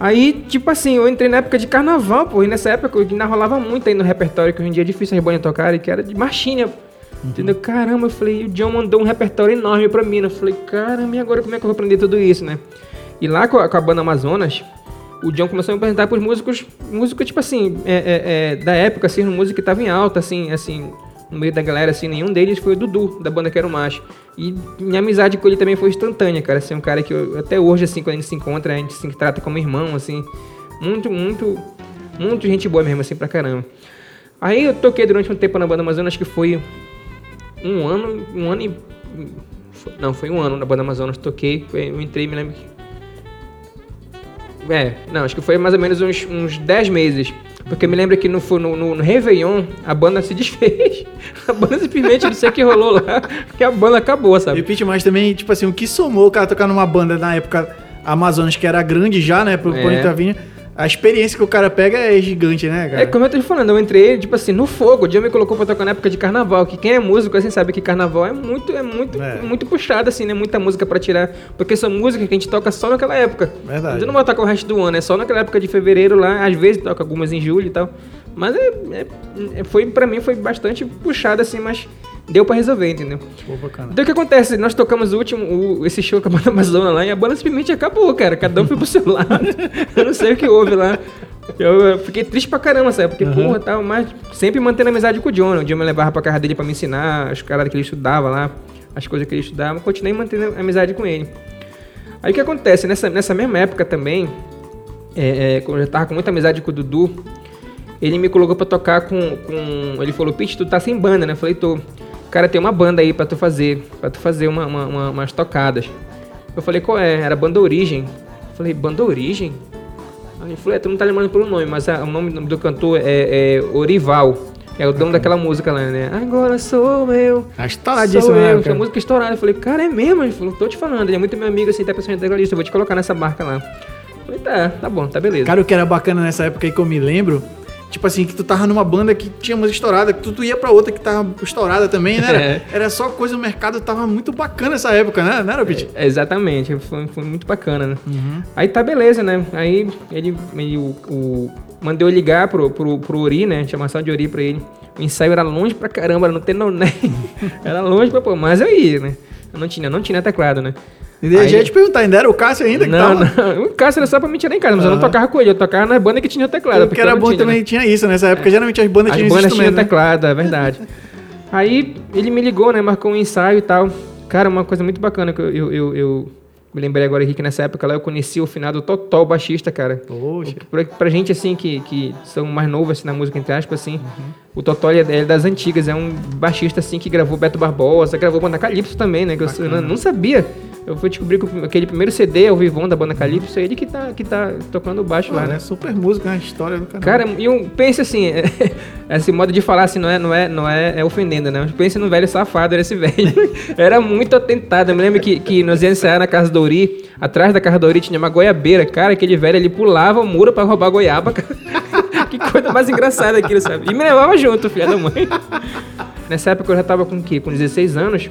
Aí, tipo assim, eu entrei na época de carnaval, pô, e nessa época ainda rolava muito aí no repertório, que hoje em dia é difícil as bandas tocarem, que era de marchinha. Entendeu? Caramba, eu falei, o John mandou um repertório enorme pra mim. né? Eu falei, caramba, e agora como é que eu vou aprender tudo isso, né? E lá com a, com a banda Amazonas, o John começou a me apresentar pros músicos, músicos, tipo assim, é, é, é, da época, assim, música que tava em alta, assim, assim, no meio da galera, assim, nenhum deles foi o Dudu, da banda Quero Macho. E minha amizade com ele também foi instantânea, cara, assim, um cara que eu, até hoje, assim, quando a gente se encontra, a gente se trata como irmão, assim, muito, muito, muito gente boa mesmo, assim, pra caramba. Aí eu toquei durante um tempo na banda Amazonas, que foi um ano, um ano e... Não, foi um ano na banda Amazonas, toquei, foi- eu entrei, me lembro que... É, não, acho que foi mais ou menos uns, uns 10 meses. Porque me lembra que no, no, no, no Réveillon a banda se desfez. A banda simplesmente não sei o que rolou lá, que a banda acabou, sabe? E o Pitch mais também, tipo assim, o que somou o cara tocar numa banda na época Amazonas, que era grande já, né? Pro É. Planeta Vinha. A experiência que o cara pega é gigante, né, cara? É como eu tô te falando, eu entrei, tipo assim, no fogo. O dia me colocou pra tocar na época de carnaval. Que quem é músico, assim, sabe que carnaval é muito, é muito, É. muito puxado, assim, né? Muita música pra tirar. Porque são músicas que a gente toca só naquela época. Verdade. A gente não vai tocar o resto do ano, é só naquela época de fevereiro lá. Às vezes toca algumas em julho e tal. Mas é, é- é- foi, pra mim foi bastante puxado, assim, mas deu pra resolver, entendeu? Pô, bacana. Então o que acontece? Nós tocamos o último, o- esse show com a banda Amazona lá e a banda simplesmente acabou, cara. Cada um foi pro seu lado. Eu não sei o que houve lá. Eu, eu fiquei triste pra caramba, sabe? Porque, porra, tal, mas sempre mantendo amizade com o John. O John me levava pra casa dele pra me ensinar as paradas que ele estudava lá, as coisas que ele estudava. Continuei mantendo amizade com ele. Aí o que acontece? Nessa, nessa mesma época também, é, é, quando eu já tava com muita amizade com o Dudu, ele me colocou pra tocar com. com ele falou, Pete, tu tá sem banda, né? Eu falei, tô. Cara, tem uma banda aí pra tu fazer. Pra tu fazer uma, uma- uma- umas tocadas. Eu falei, qual é? Era Banda Origem. Eu falei, Banda Origem? Aí ele falou, é, tu não tá lembrando pelo nome, mas a- o nome do cantor é, é Orival. É o dono daquela música lá, né? Agora sou eu. Tá estouradíssimo, Sou né, eu. Essa cara? música estourada. Eu falei, cara, é mesmo? Ele falou, tô te falando. Ele é muito meu amigo, assim, tá pensando em. Eu vou te colocar nessa marca lá. Eu falei, tá, tá bom, tá beleza. Cara, o que era bacana nessa época aí que eu me lembro, tipo assim, que tu tava numa banda que tinha música estourada, que tu, tu ia pra outra que tava estourada também, né? Era, É. era só coisa, o mercado tava muito bacana nessa época, né? Não era? É, exatamente, foi, foi muito bacana, né? Uhum. Aí tá beleza, né? Aí ele, ele o, o- mandou eu ligar pro, pro, pro Ori, né? Chamação de Ori pra ele. O ensaio era longe pra caramba, era no Tenoné. era longe pra pô, mas eu ia, né? Eu não tinha, não tinha teclado, né? Eu Aí- já ia te perguntar, ainda era o Cássio ainda que Não, tava? não. O Cássio era só pra me tirar em casa, mas eu não Aham. tocava com ele, eu tocava na banda que tinha teclado. Porque era bom tinha, também, né? tinha isso nessa época. Geralmente as bandas As tinham bandas tinham instrumento, né? teclado, é verdade. Aí ele me ligou, né? Marcou um ensaio e tal. Cara, uma coisa muito bacana que eu, eu, eu, eu me lembrei agora aqui que nessa época lá eu conheci o finado Totó, baixista, cara. Poxa. Pra, pra gente, assim, que, que são mais novos assim, na música, entre aspas, assim, Uhum. o Totó ele é, ele é das antigas, é um baixista, assim, que gravou Beto Barbosa, gravou Banda Calypso também, né? Que eu, eu não sabia. Eu fui descobrir que o- aquele primeiro CD, ao vivão da Banda Calypso, é ele que tá, que tá tocando baixo lá, Pô, né? é super música, né? História do canal. Cara, e um, pense assim, esse modo de falar assim não é, não é, não é, é ofendendo, né? Mas pense no velho safado, era esse velho. Era muito atentado. Eu me lembro que, que nós íamos ensaiar na casa do Uri, atrás da casa do Uri tinha uma goiabeira. Cara, aquele velho, ele pulava o muro pra roubar goiaba. cara. que coisa mais engraçada aquilo, sabe? E me levava junto, filha da mãe. Nessa época eu já tava com o quê? Com 16 anos.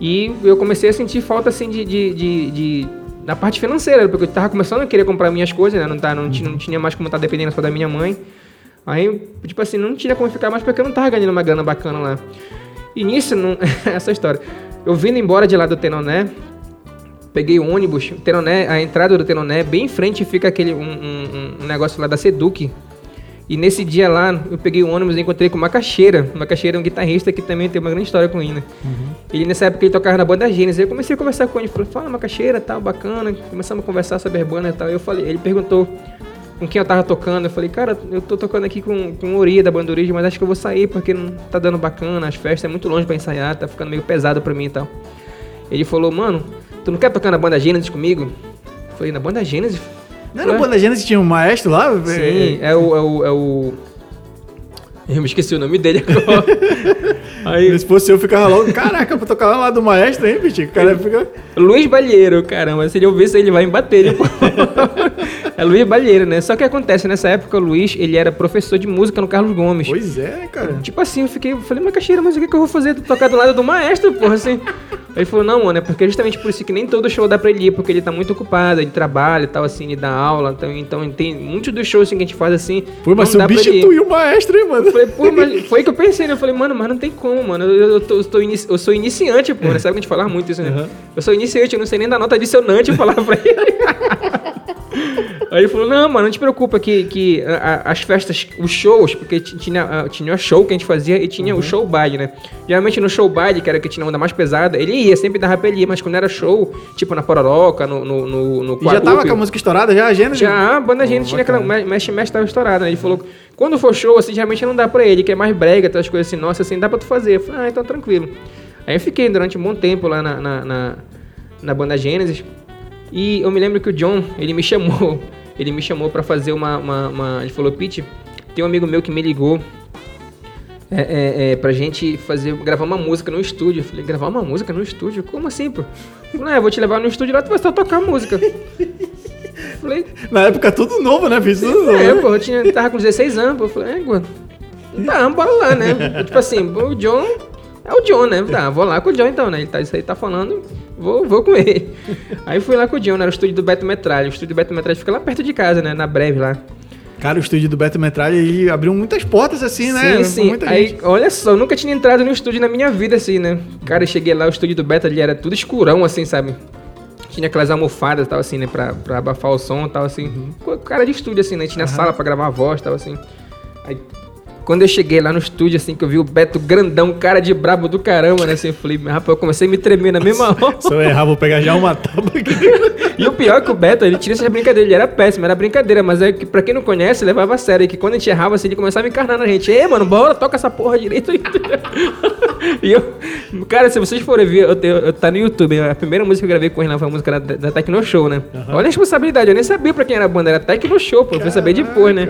E eu comecei a sentir falta, assim, de... de, de, de- da parte financeira, porque eu tava começando a querer comprar minhas coisas, né? Não, tá, não, tinha, não tinha mais como estar dependendo só da minha mãe. Aí, tipo assim, não tinha como ficar mais porque eu não tava ganhando uma grana bacana lá. E nisso, não... essa história. Eu vindo embora de lá do Tenoné, peguei o ônibus, Tenoné, a entrada do Tenoné, bem em frente fica aquele um, um- um negócio lá da Seduc. E nesse dia lá, eu peguei o ônibus e encontrei com uma caixeira. Uma caixeira é um guitarrista que também tem uma grande história com o Ina. Ele nessa época ele tocava na banda Gênesis. Aí eu comecei a conversar com ele, falou, fala macaxeira, tal, bacana. Começamos a conversar sobre as bandas e tal. Eu falei, ele perguntou com quem eu tava tocando. Eu falei, cara, eu tô tocando aqui com, com o Ori da banda Origem, mas acho que eu vou sair porque não tá dando bacana, as festas é muito longe pra ensaiar, tá ficando meio pesado pra mim e tal. Ele falou, mano, tu não quer tocar na banda Gênesis comigo? Eu falei, na banda Gênesis? Não era a banda Gênesis tinha um maestro lá? Sim, é o, é o, é o... Eu me esqueci o nome dele agora. Aí, Se fosse eu, ficava logo, caraca, pra tocar lá do maestro, hein, Pitch? O cara fica... Luiz Balheiro, caramba, se ele ouvir isso, ele vai me bater. Ele... é Luiz Balheiro, né? Só que acontece, nessa época, o Luiz, ele era professor de música no Carlos Gomes. Pois é, cara. Tipo assim, eu fiquei, eu falei, mas Caixeira, mas o que, que eu vou fazer? Tocar do lado do maestro, porra, assim. Aí ele falou, não, mano, é porque justamente por isso que nem todo show dá pra ele ir, porque ele tá muito ocupado, ele trabalha e tal, assim, ele dá aula, então, então tem muitos dos shows assim, que a gente faz assim. Pô, mas não dá substituiu o maestro, hein, mano? Eu falei, pô, mas foi que eu pensei, né? Eu falei, mano, mas não tem como, mano. Eu, eu, tô- eu tô inici- eu sou iniciante, pô, né? Sabe que a gente fala muito isso, né? Uhum. Eu sou iniciante, eu não sei nem da nota adicionante, eu falava pra ele. Aí ele falou, não, mano, não te preocupa que, que a- a- as festas, os shows, porque ti- tinha, a- tinha o show que a gente fazia e tinha Uhum. o show baile, né? Geralmente no show baile, que era que tinha uma onda mais pesada, ele ia, sempre dava pra ele ir, mas quando era show, tipo na Pororoca, no, no, no, no já tava com a música estourada já, a Gênesis? já, a banda gente tinha aquela. Mexe, mexe, tava estourada, né? Ele falou. Quando for show, assim, geralmente não dá pra ele, que é mais brega, outras coisas assim, nossa, assim, dá pra tu fazer. Eu falei, ah, então tranquilo. Aí eu fiquei durante um bom tempo lá na, na, na, na banda Gênesis. E eu me lembro que o John, ele me chamou. Ele me chamou pra fazer uma. uma, uma- ele falou, Pete, Tem um amigo meu que me ligou é, é, é, pra gente fazer, gravar uma música no estúdio. Eu falei, gravar uma música no estúdio? Como assim, pô? Eu falei, é, eu vou te levar no estúdio lá, tu vai só tocar música. falei, Na época tudo novo, né? Fiz tudo novo. É, pô, eu tinha, tava com 16 anos, pô. Eu falei, é, tá, bora lá, né? tipo assim, o John é o John, né? Tá, vou lá com o John então, né? Ele tá, isso aí tá falando, vou, vou com ele. Aí fui lá com o John, né? Era o estúdio do Beto Metralha. O estúdio do Beto Metralha fica lá perto de casa, né? Na breve lá. Cara, o estúdio do Beto Metralha ele abriu muitas portas, assim, né? Sim, sim. Aí, gente. olha só, eu nunca tinha entrado no estúdio na minha vida, assim, né? Cara, eu cheguei lá, o estúdio do Beto ali era tudo escurão, assim, sabe? Tinha aquelas almofadas e tal, assim, né? Pra, pra abafar o som e tal, assim. Uhum. Cara de estúdio, assim, né? Tinha sala pra gravar a voz e tal, assim. Aí, quando eu cheguei lá no estúdio, assim, que eu vi o Beto grandão, cara de brabo do caramba, né? Assim, eu falei, rapaz, eu comecei a me tremer na mesma hora. Se eu errar, vou pegar já uma tábua aqui. E o pior é que o Beto, ele tira essas brincadeiras, ele era péssimo, era brincadeira, mas é que pra quem não conhece, levava a sério, que quando a gente errava, assim, ele começava a encarnar na gente. Ei, mano, bora, toca essa porra direito aí. e eu, cara, se vocês forem ver, eu, tenho, eu tá no YouTube, a primeira música que eu gravei com ele lá foi a música da, da Tecno Show, né? Olha a responsabilidade, eu nem sabia pra quem era a banda, era Tecno Show, pô, eu fui saber depois, né?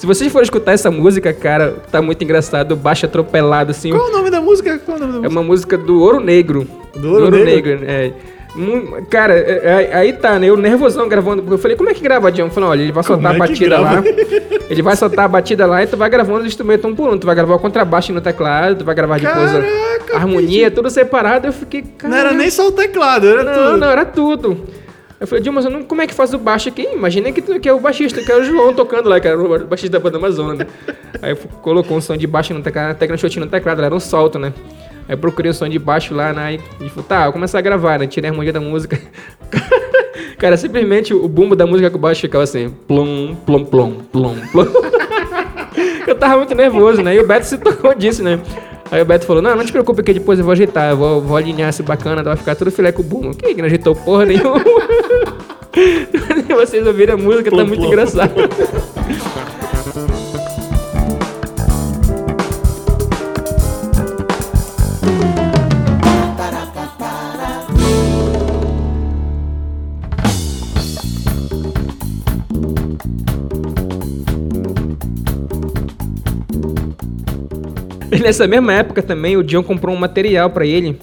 Se vocês forem escutar essa música, cara, tá muito engraçado, baixo atropelado, assim. Qual o nome da música? Qual o nome da É música? uma música do Ouro Negro. Do Ouro Negro? é. Hum, Cara, é- é- aí tá, né? Eu nervosão gravando. Eu falei, como é que grava, John? Eu falei, olha, ele vai soltar a Como é que batida lá. Ele vai soltar a batida lá e tu vai gravando os instrumentos um por um. Tu vai gravar o contrabaixo no teclado, tu vai gravar depois a- a harmonia, tudo separado. Eu fiquei, Não era nem só o teclado, era Não, tudo. não, era tudo. Eu falei, Dilma, não- como é que faz o baixo aqui? Imagina que, que é o baixista, que é o João tocando lá, que era o baixista da banda Amazônia? Aí colocou um som de baixo no teclado, até que no teclado, era um solto, né? Aí procurei o som de baixo lá, né? E falei, tá, eu começar a gravar, né? Tirei a harmonia da música. Cara, simplesmente o bumbo da música com o baixo ficava assim, plom, plom, plom, plom, plom. Eu tava muito nervoso, né? E o Beto se tocou disso, né? Aí o Beto falou, não, não te preocupe que depois eu vou ajeitar, eu vou, vou alinhar esse bacana, vai ficar tudo filé com o bumbo. Que não ajeitou porra nenhuma? Vocês ouviram a música, tá Plom, muito plom. engraçado. E nessa mesma época também, o John comprou um material pra ele.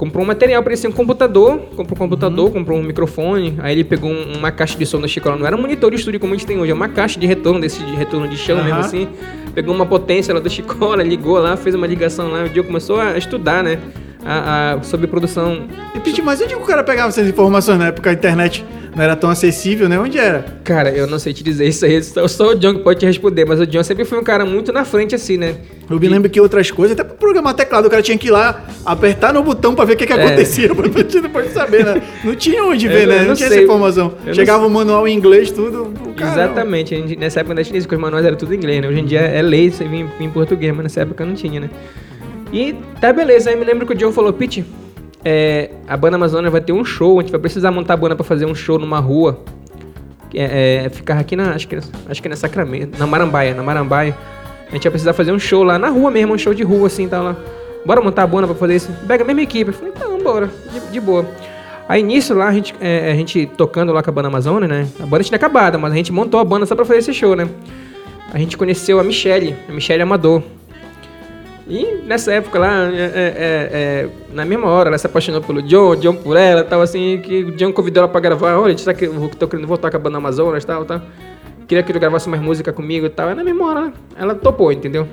Comprou um material ser um computador. Comprou um computador, comprou um microfone. Aí ele pegou um- uma caixa de som da Chicola. Não era um monitor de estúdio como a gente tem hoje, é uma caixa de retorno, desse de retorno de chão mesmo Aham. assim. Pegou uma potência lá do Chicola, ligou lá, fez uma ligação lá. O John começou a estudar, né? A, a- sobre produção E, Pete, mas onde o cara pegava essas informações na época? A internet não era tão acessível, né? Onde era? Cara, eu não sei te dizer isso aí, só, o John que pode te responder, mas o John sempre foi um cara muito na frente, assim, né? Eu me lembro que outras coisas, até pra programar teclado, o cara tinha que ir lá, apertar no botão pra ver o que, que É. acontecia, pra depois saber, né? Não tinha onde Eu ver, não- né? eu Não, não tinha sei. essa informação. Eu Chegava o manual em inglês, tudo. o cara, Exatamente, a gente- nessa época ainda tinha isso, que os manuais eram tudo em inglês, né? Hoje em dia é lei você vir em português, mas nessa época não tinha, né? E tá beleza, aí me lembro que o John falou, Pete, é, a banda Amazônia vai ter um show, a gente vai precisar montar a banda pra fazer um show numa rua. É, é, ficar aqui na. Acho que, acho que é na Sacramento, na Marambaia, na Marambaia. A gente vai precisar fazer um show lá na rua mesmo, um show de rua assim, tá lá. Bora montar a banda pra fazer isso? Pega a mesma equipe. Eu falei, então, bora, de, de boa. Aí nisso lá, a gente, é, a gente tocando lá com a banda Amazônia, né? A banda tinha acabado, mas a gente montou a banda só pra fazer esse show, né? A gente conheceu a Michelle, a Michelle Amador. E nessa época lá, é, é, é, é, na mesma hora, ela se apaixonou pelo John, John por ela, tal, assim, que o John convidou ela pra gravar, olha, tá que eu tô querendo voltar com a banda Amazonas, tal, tal. Queria que ele gravasse mais música comigo e tal. Aí na mesma hora, ela topou, entendeu?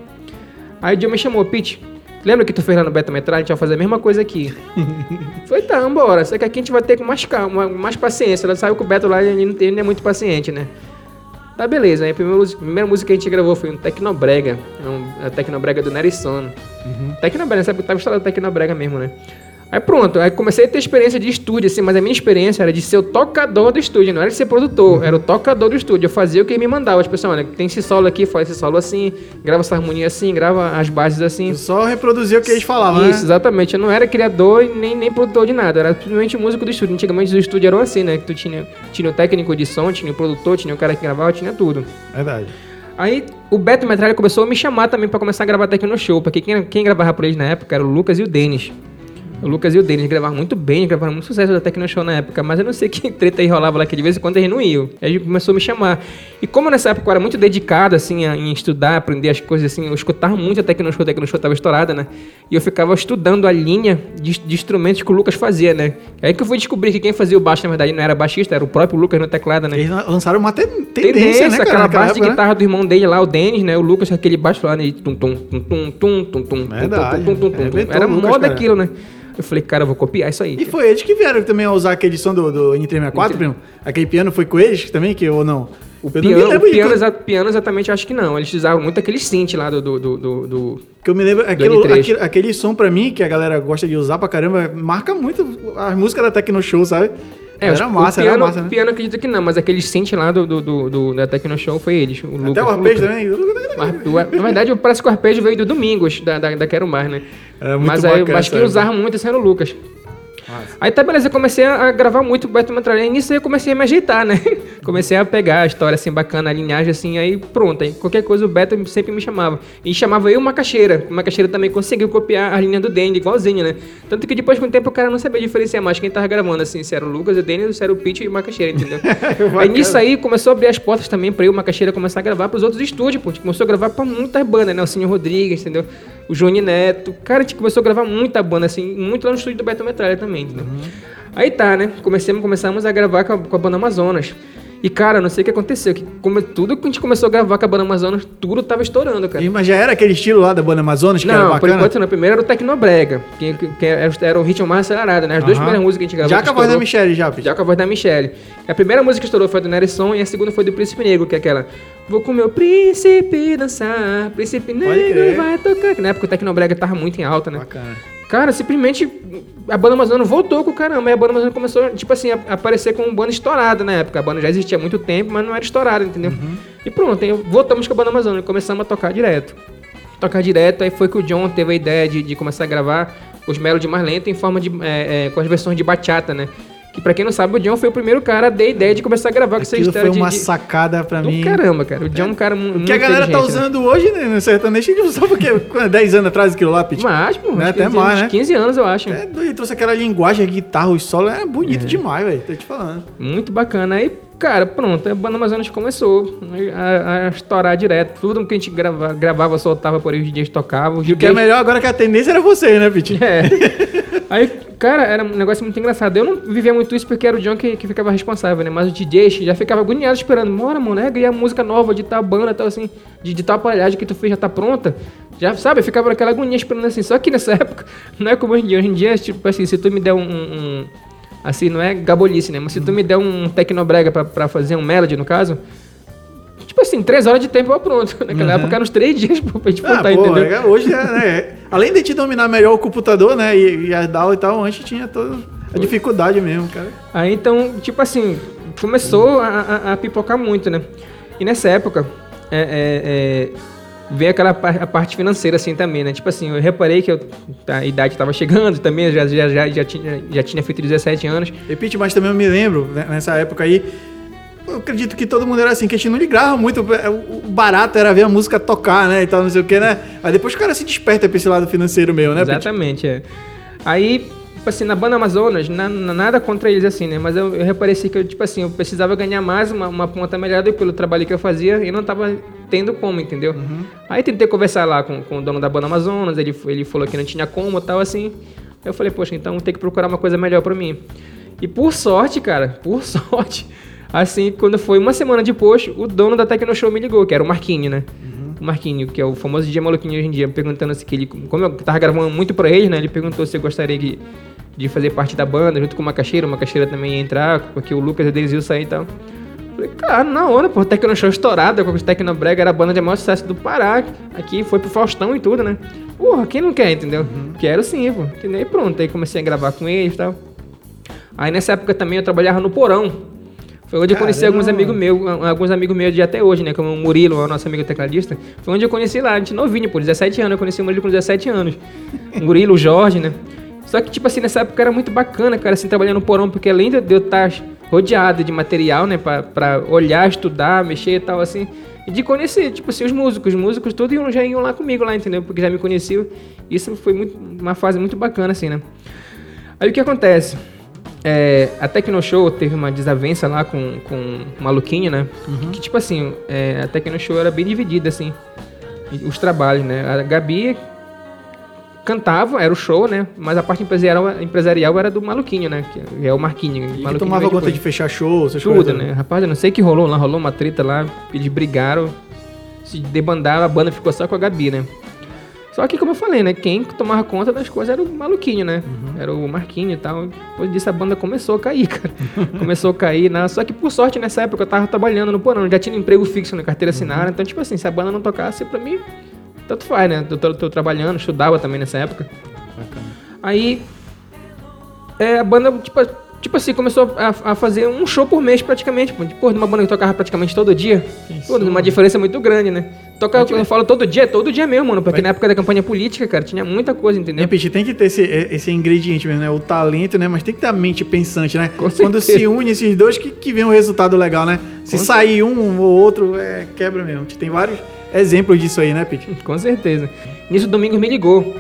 Aí o John me chamou, Pete, lembra que tu fez lá no Beta Metralha? A gente vai fazer a mesma coisa aqui. Foi, tá, vambora. Só que aqui a gente vai ter com mais calma, mais paciência. Ela saiu com o Beto lá e ele não, tem, não é muito paciente, né? Tá, beleza. Aí a primeira, música- a primeira música que a gente gravou foi um Tecnobrega. É um, a Tecnobrega do Nery Sono. Tecnobrega, sabe? Tava instalado Tecnobrega mesmo, né? Aí pronto, aí comecei a ter experiência de estúdio, assim, mas a minha experiência era de ser o tocador do estúdio, não era de ser produtor, era o tocador do estúdio. Eu fazia o que ele me mandava. Tipo assim, olha, tem esse solo aqui, faz esse solo assim, grava essa harmonia assim, grava as bases assim. Só reproduzir o que eles falavam, Isso, né? exatamente. Eu não era criador e nem, nem produtor de nada. Eu era simplesmente músico do estúdio. Antigamente os estúdios eram assim, né? Que tu tinha, tinha o técnico de som, tinha o produtor, tinha o cara que gravava, tinha tudo. Verdade. Aí o Beto Metralha começou a me chamar também pra começar a gravar Tecno Show. Porque quem, quem gravava por eles na época era o Lucas e o Denis. O Lucas e o Denis gravavam muito bem, gravaram muito sucesso da Tecno Show na época, mas eu não sei que treta aí rolava lá que de vez em quando eles não iam. Aí começou a me chamar. E como nessa época eu era muito dedicado, assim, a, em estudar, aprender as coisas, assim, eu escutava muito a Tecno Show, a Tecno Show tava estourada, né? E eu ficava estudando a linha de, de instrumentos que o Lucas fazia, né? Aí que eu fui descobrir que quem fazia o baixo, na verdade, não era baixista, era o próprio Lucas no teclado, né? Eles lançaram uma te- tendência, Tendência, né, cara? aquela base de época, né? guitarra do irmão dele lá, o Denis, né? O Lucas, aquele baixo lá, né? Tum, tum, tum, tum, tum, tum, tum, Verdade. tum, tum, tum, tum. Né? Eu falei, cara, eu vou copiar isso aí. E foi eles que vieram também a usar aquele som do, do N364, primo? Aquele piano foi com eles também, que ou não? O Eu piano, o piano, exa- piano exatamente, acho que não. Eles usavam muito aquele synth lá do... do, do, do- Que eu me lembro, aquilo, N3. aquele, aquele som pra mim, que a galera gosta de usar pra caramba, marca muito as músicas da Tecno Show, sabe? É, era massa, piano, era massa, né? piano acredito que não, mas aquele synth lá do, do, do, da Tecno Show foi eles. O Até Lucas, o arpejo também. Ar- Na verdade, parece que o arpejo veio do Domingos, da, da, da Quero Mais, né? Era muito Mas aí, acho que usava muito esse era o Lucas. Aí tá, beleza, eu comecei a gravar muito o Beto Metralha. E nisso aí eu comecei a me ajeitar, né? comecei a pegar a história assim bacana, a linhagem assim, aí pronto. Aí qualquer coisa o Beto sempre me chamava. E chamava eu uma caixeira. Uma caixeira também conseguiu copiar a linha do Dandy, igualzinho, né? Tanto que depois com o tempo o cara não sabia diferenciar mais quem tava gravando, assim, se era o Lucas, o Danny, se era o Pitch e uma caixeira, entendeu? aí nisso aí começou a abrir as portas também pra eu, uma caixeira, começar a gravar pros outros estúdios, pô. A gente começou a gravar pra muitas bandas, né? O Cinho Rodrigues, entendeu? O Johnny Neto. Cara, a gente começou a gravar muita banda, assim, muito lá no estúdio do Beto Metralha também, entendeu? Aí tá, né? Comecemos, começamos a gravar com a, com a banda Amazonas. E, cara, não sei o que aconteceu. Que como, tudo que a gente começou a gravar com a banda Amazonas, tudo tava estourando, cara. E- Mas já era aquele estilo lá da banda Amazonas, que era Não, por bacana? enquanto não. Primeiro era o Tecnobrega, que, que, que era, o ritmo mais acelerado, né? As duas primeiras músicas que a gente gravou. Já com a voz da Michelle, já, já com a voz da Michelle. A primeira música que estourou foi do Nerisson e a segunda foi do Príncipe Negro, que é aquela. Vou com meu príncipe dançar, príncipe negro vai tocar. Que na época o Tecnobrega tava muito em alta, né? Bacana. Cara, simplesmente a banda Amazônia voltou com o caramba. E a banda Amazônia começou, tipo assim, a aparecer como banda estourada na época. A banda já existia há muito tempo, mas não era estourada, entendeu? E pronto, aí voltamos com a banda Amazônia e começamos a tocar direto. Tocar direto, aí foi que o John teve a ideia de, de começar a gravar os melodies mais lentos em forma de. é, é, com as versões de bachata, né? Que pra quem não sabe, o John foi o primeiro cara a ter a ideia de começar a gravar com essa Aquilo história foi uma de. de... sacada pra do mim. caramba, cara. O John é um cara mu- O muito que a galera tá né? usando hoje, né, no sertanejo, ele usava o? Quando- 10 anos atrás aquilo lá, Pete? Mas, pô, Né, até mais, né? 15 anos, eu acho. É doido, trouxe aquela linguagem, a guitarra, os solos, é bonito demais, velho, tô te falando. Muito bacana. Aí, cara, pronto, a banda Amazonas começou a, a estourar direto. Tudo que a gente grava, gravava, soltava por aí, os dias tocavam. Os o que é melhor agora que a tendência era você, né, Pete? É. Aí, cara, era um negócio muito engraçado. Eu não vivia muito isso porque era o John que, que ficava responsável, né? Mas o DJ já ficava agoniado esperando. Bora, mano, é ganhar música nova de tal banda, tal assim, de, de tal aparelhagem que tu fez já tá pronta. Já, sabe, eu ficava naquela agonia esperando assim. Só que nessa época, não é como hoje em dia. Hoje em dia, tipo assim, se tu me der um- um- assim, não é gabolice, né? Mas se tu me der um tecnobrega pra, pra fazer um melody, no caso. Tipo assim, três horas de tempo eu pronto. Naquela época eram uns três dias pra gente Ah, botar, pô, entendeu? é, hoje, é, né, além de te dominar melhor o computador, né, e, e as DAO e tal, antes tinha toda a dificuldade mesmo, cara. Aí então, tipo assim, começou a, a- a pipocar muito, né? E nessa época, é, é, é, veio aquela par- a parte financeira assim também, né? Tipo assim, eu reparei que eu- a idade estava chegando também, eu já, já, já, já, tinha, já tinha feito 17 anos. Repite, mas também eu me lembro, né, nessa época aí, eu acredito que todo mundo era assim, que a gente não ligava muito, é, o barato era ver a música tocar, né, e tal, não sei o que, né. Aí depois o cara se desperta pra esse lado financeiro meu, né, Pete? Exatamente, é. Aí, tipo assim, na banda Amazonas, na- na- nada contra eles assim, né? Mas eu, eu reparei assim que eu, tipo assim, eu precisava ganhar mais, uma, uma ponta melhor do que pelo trabalho que eu fazia e não tava tendo como, entendeu? Aí tentei conversar lá com, com o dono da banda Amazonas, ele, ele falou que não tinha como e tal, assim. Aí eu falei, poxa, então ter que procurar uma coisa melhor pra mim. E por sorte, cara, por sorte, assim, quando foi uma semana depois, o dono da Tecno Show me ligou, que era o Marquinhos, né? O Marquinho, que é o famoso DJ Maluquinho hoje em dia, perguntando se que ele. Como eu tava gravando muito pra ele, né? Ele perguntou se eu gostaria de, de fazer parte da banda, junto com uma caixeira, uma caixeira também ia entrar, porque o Lucas e o Denis iam sair e tal. Falei, cara, na hora, pô, Tecno Show estourada, com o Tecnobrega era a banda de maior sucesso do Pará. Aqui foi pro Faustão e tudo, né? Porra, quem não quer, entendeu? Quero sim, pô. Entendeu? E pronto, aí comecei a gravar com eles e tal. Aí nessa época também eu trabalhava no Porão. Foi onde eu conheci Caramba. alguns amigos meus, alguns amigos meus de até hoje, né? Como o Murilo, o nosso amigo tecladista. Foi onde eu conheci lá, a gente novinho, pô, 17 anos. Eu conheci o Murilo com 17 anos. O Murilo, o Jorge, né? Só que, tipo assim, nessa época era muito bacana, cara, assim, trabalhando no porão, porque além de eu estar rodeado de material, né, pra, pra olhar, estudar, mexer e tal, assim, e de conhecer, tipo assim, os músicos, os músicos todos iam, já iam lá comigo lá, entendeu? Porque já me conheciam. Isso foi muito, uma fase muito bacana, assim, né? Aí o que acontece? É, a Tecno Show teve uma desavença lá com, com o Maluquinho, né? Uhum. Que, tipo assim, é, a Tecno Show era bem dividida, assim, os trabalhos, né? A Gabi cantava, era o show, né? Mas a parte empresarial, empresarial era do Maluquinho, né? Que é o Marquinho. E Maluquinho tomava conta de fechar show, essas Tudo, coisas. né? Rapaz, eu não sei o que rolou lá, rolou uma treta lá, eles brigaram, se debandaram, a banda ficou só com a Gabi, né? Só que, como eu falei, né? Quem tomava conta das coisas era o maluquinho, né? Era o Marquinho e tal. Depois disso a banda começou a cair, cara. começou a cair. Né? Só que, por sorte, nessa época eu tava trabalhando no porão, já tinha um emprego fixo na carteira assinada. Então, tipo assim, se a banda não tocasse, pra mim, tanto faz, né? Eu tô, tô trabalhando, estudava também nessa época. Aí é, a banda, tipo, tipo assim, começou a, a fazer um show por mês praticamente. Pô, de uma banda que tocava praticamente todo dia. Pô, uma diferença muito grande, né? Toca, quando eu falo todo dia, todo dia mesmo, mano. Porque Vai- na época da campanha política, cara, tinha muita coisa, entendeu? Repete, tem que ter esse, esse ingrediente mesmo, né? O talento, né? Mas tem que ter a mente pensante, né? Com Quando certeza. se une esses dois, que, que vem um resultado legal, né? Se Com sair um ou outro, é quebra mesmo. Tem vários exemplos disso aí, né, Pete? Com certeza. Nisso, o Domingos me ligou.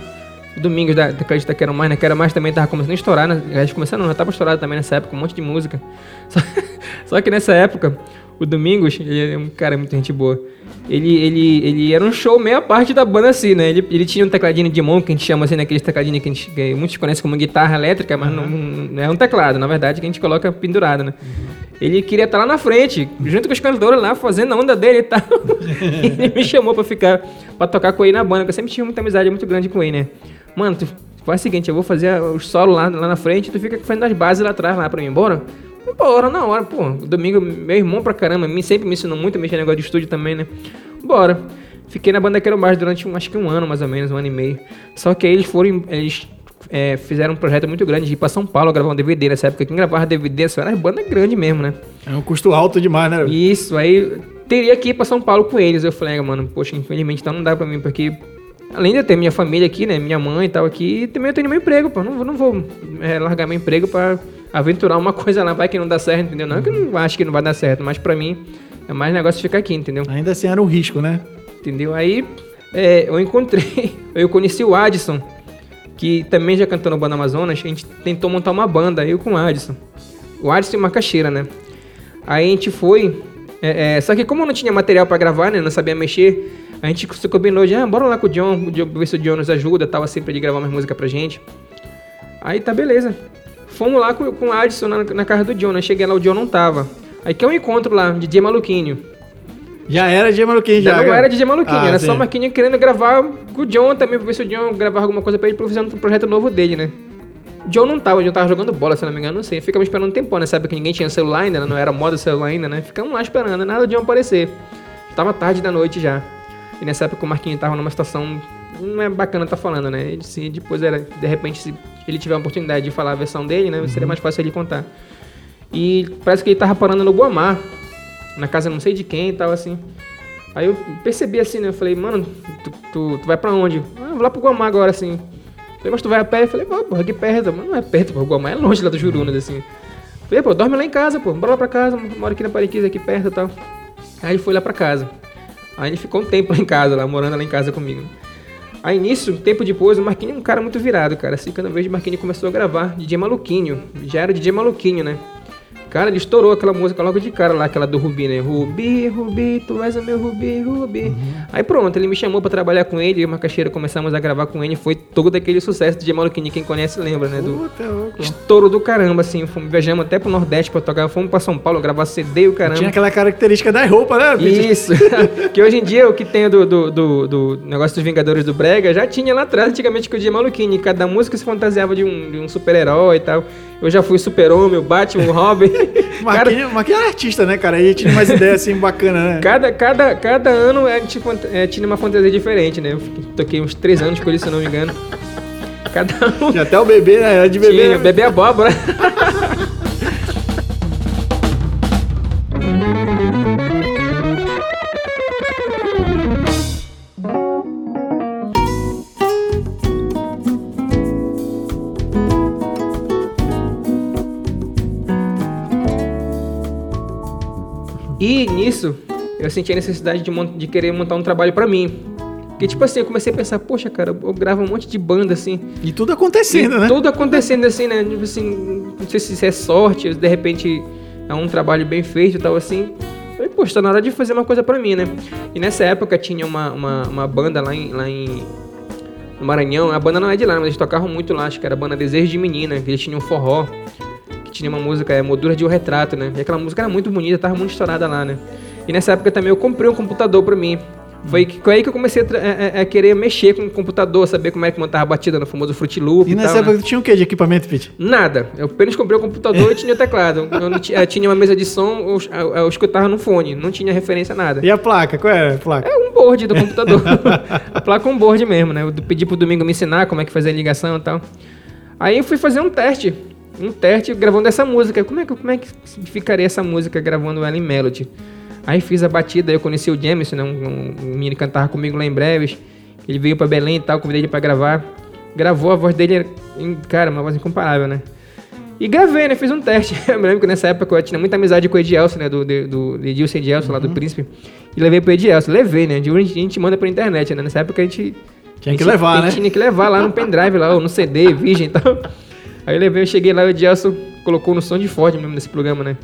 O Domingos da, da Acredita Quero Mais, né? Quero Mais também tava começando a estourar, né? Já começando, não, já tava estourado também nessa época, um monte de música. Só, só que nessa época, o Domingos, ele é um cara muito gente boa. Ele, ele, ele era um show meia parte da banda assim, né? Ele, ele tinha um tecladinho de mão, que a gente chama assim, naqueles tecladinhos que, a gente, que muitos conhecem como guitarra elétrica, mas não, não é um teclado, na verdade, que a gente coloca pendurado, né? Ele queria estar lá na frente, junto com os cantores lá, fazendo a onda dele e tal. ele me chamou pra ficar, pra tocar com ele na banda, porque eu sempre tive muita amizade muito grande com ele, né? Mano, tu faz o seguinte, eu vou fazer os solos lá, lá na frente, tu fica fazendo as bases lá atrás, lá pra mim, bora? Bora, na hora, pô. Domingo, meu irmão pra caramba, me, sempre me ensinou muito a mexer negócio de estúdio também, né? Bora. Fiquei na banda Quero Mais durante um, acho que um ano, mais ou menos, um ano e meio. Só que aí eles foram, eles é, fizeram um projeto muito grande de ir pra São Paulo gravar um DVD nessa época. Quem gravava DVD só era banda grande mesmo, né? É um custo alto demais, né? Isso, aí teria que ir pra São Paulo com eles. Eu falei, ah, mano, poxa, infelizmente então não dá pra mim, porque além de eu ter minha família aqui, né, minha mãe e tal aqui, também eu tenho meu emprego, pô. Não, vou- não vou é, largar meu emprego pra aventurar uma coisa lá, vai que não dá certo, entendeu? Não que eu não acho que não vai dar certo, mas pra mim é mais negócio ficar aqui, entendeu? Ainda assim era um risco, né? Entendeu? Aí é, eu encontrei, eu conheci o Adson, que também já cantou no Banda Amazonas. A gente tentou montar uma banda, eu com o Adson. O Adson e o Macaxeira, né? Aí a gente foi. é, é, só que como eu não tinha material pra gravar, né? Não sabia mexer. A gente se combinou de, ah, bora lá com o John, ver se o John nos ajuda, tava sempre de gravar mais música pra gente. Aí tá beleza. Fomos lá com, com o Adson na, na casa do John, né? Cheguei lá, o John não tava. Aí que é um encontro lá, DJ Maluquinho. Já era DJ Maluquinho, já. Já não era DJ Maluquinho, Ah, era sim. só o Marquinhos querendo gravar com o John também, pra ver se o John gravava alguma coisa pra ele, fazer um projeto novo dele, né? O John não tava, o John tava jogando bola, se não me engano, não sei. Ficamos esperando um tempão, né? Sabe que ninguém tinha celular ainda, né? não era moda celular ainda, né? Ficamos lá esperando, nada do John aparecer. Tava tarde da noite já. E nessa época o Marquinhos tava numa situação. Não é bacana tá falando, né? Ele, se depois era, de repente, se ele tiver a oportunidade de falar a versão dele, né? Seria mais fácil ele contar. E parece que ele tava parando no Guamar, na casa não sei de quem e tal, assim. Aí eu percebi assim, né? Eu falei, mano, tu, tu, tu vai pra onde? Ah, vou lá pro Guamá agora, assim. Falei, mas tu vai a pé? Eu falei, pô, porra, aqui perto. Mas não é perto, pô, o Guamá é longe lá do Jurunas, assim. Falei, pô, dorme lá em casa, pô, bora lá pra casa, mora aqui na Pariquis, aqui perto e tal. Aí ele foi lá pra casa. Aí ele ficou um tempo lá em casa, lá, morando lá em casa comigo. Aí nisso, tempo depois, o Marquinhos é um cara muito virado, cara. Assim, eu vejo o Marquinhos começou a gravar DJ Maluquinho. Já era DJ Maluquinho, né? Cara, ele estourou aquela música logo de cara lá, aquela do Rubi, né? Rubi, Rubi, tu és o meu Rubi, Rubi. Aí pronto, ele me chamou pra trabalhar com ele, eu e o Macaxeira começamos a gravar com ele. Foi todo aquele sucesso de Maluquinho, quem conhece lembra, né? Do, Puta, louco. estouro do caramba, assim. Fomos, viajamos até pro Nordeste pra tocar, fomos pra São Paulo gravar CD e o caramba. Tinha aquela característica das roupas, né? Isso. que hoje em dia o que tem do, do, do, do negócio dos Vingadores do Brega já tinha lá atrás, antigamente, com o dia maluquinho. Cada música se fantasiava de um, de um super-herói e tal. Eu já fui super-homem, o Batman, o Robin. Cara, Marquinhos, Marquinhos é artista, né, cara? Aí tinha umas ideias assim bacanas, né? cada, cada, cada ano a gente fant- é, tinha uma fantasia diferente, né? Eu toquei uns três anos com ele, se eu não me engano. Cada um Tinha até o bebê, né? Era de bebê. tinha, né? bebê abóbora. Nisso, eu senti a necessidade de, de querer montar um trabalho pra mim. Porque, tipo assim, eu comecei a pensar, poxa, cara, eu gravo um monte de banda, assim. E tudo acontecendo, e né? Tudo acontecendo, assim, né? Tipo assim, não sei se isso é sorte, de repente é um trabalho bem feito e tal, assim. Falei, poxa, tá na hora de fazer uma coisa pra mim, né? E nessa época tinha uma, uma, uma banda lá em, lá em no Maranhão. A banda não é de lá, mas eles tocavam muito lá. Acho que era a banda Desejo de Menina, que eles tinham um forró. Que tinha uma música, é Moldura de um Retrato, né? E aquela música era muito bonita, tava muito estourada lá, né? E nessa época também eu comprei um computador pra mim. Foi, que, aí que eu comecei a, a, é, é, a, querer mexer com o computador, saber como é que montava a batida no famoso Fruit Loop e, e nessa tal, época né? tinha o que de equipamento, Pete? Nada. Eu apenas comprei o computador e tinha o teclado. Eu tinha uma mesa de som, eu, eu, eu, escutava no fone, não tinha referência a nada. E a placa? Qual era a placa? É um board do computador. a placa é um board mesmo, né? Eu pedi pro Domingo me ensinar como é que fazia a ligação e tal. Aí eu fui fazer um teste. Um teste gravando essa música. Como é que, como é que ficaria essa música gravando ela em Melody? Aí fiz a batida, eu conheci o Jameson, né? Um, um, menino que cantava comigo lá em Breves. Ele veio para Belém e tal, convidei ele para gravar. Gravou, a voz dele era, cara, uma voz incomparável, né? E gravei, né? Fiz um teste. Eu me lembro que nessa época eu tinha muita amizade com o Edielson, né? Do, do, do Edilson Edielson, uhum. lá do uhum. Príncipe. E levei pro Edielson. Levei, né? De hoje a gente manda pela internet, né? Nessa época a gente... Tinha que levar, né? Tinha que levar lá no pendrive, lá, ou no CD, virgem e tal. Aí eu levei, eu cheguei lá, o Edielson colocou no som de Ford mesmo nesse programa, né?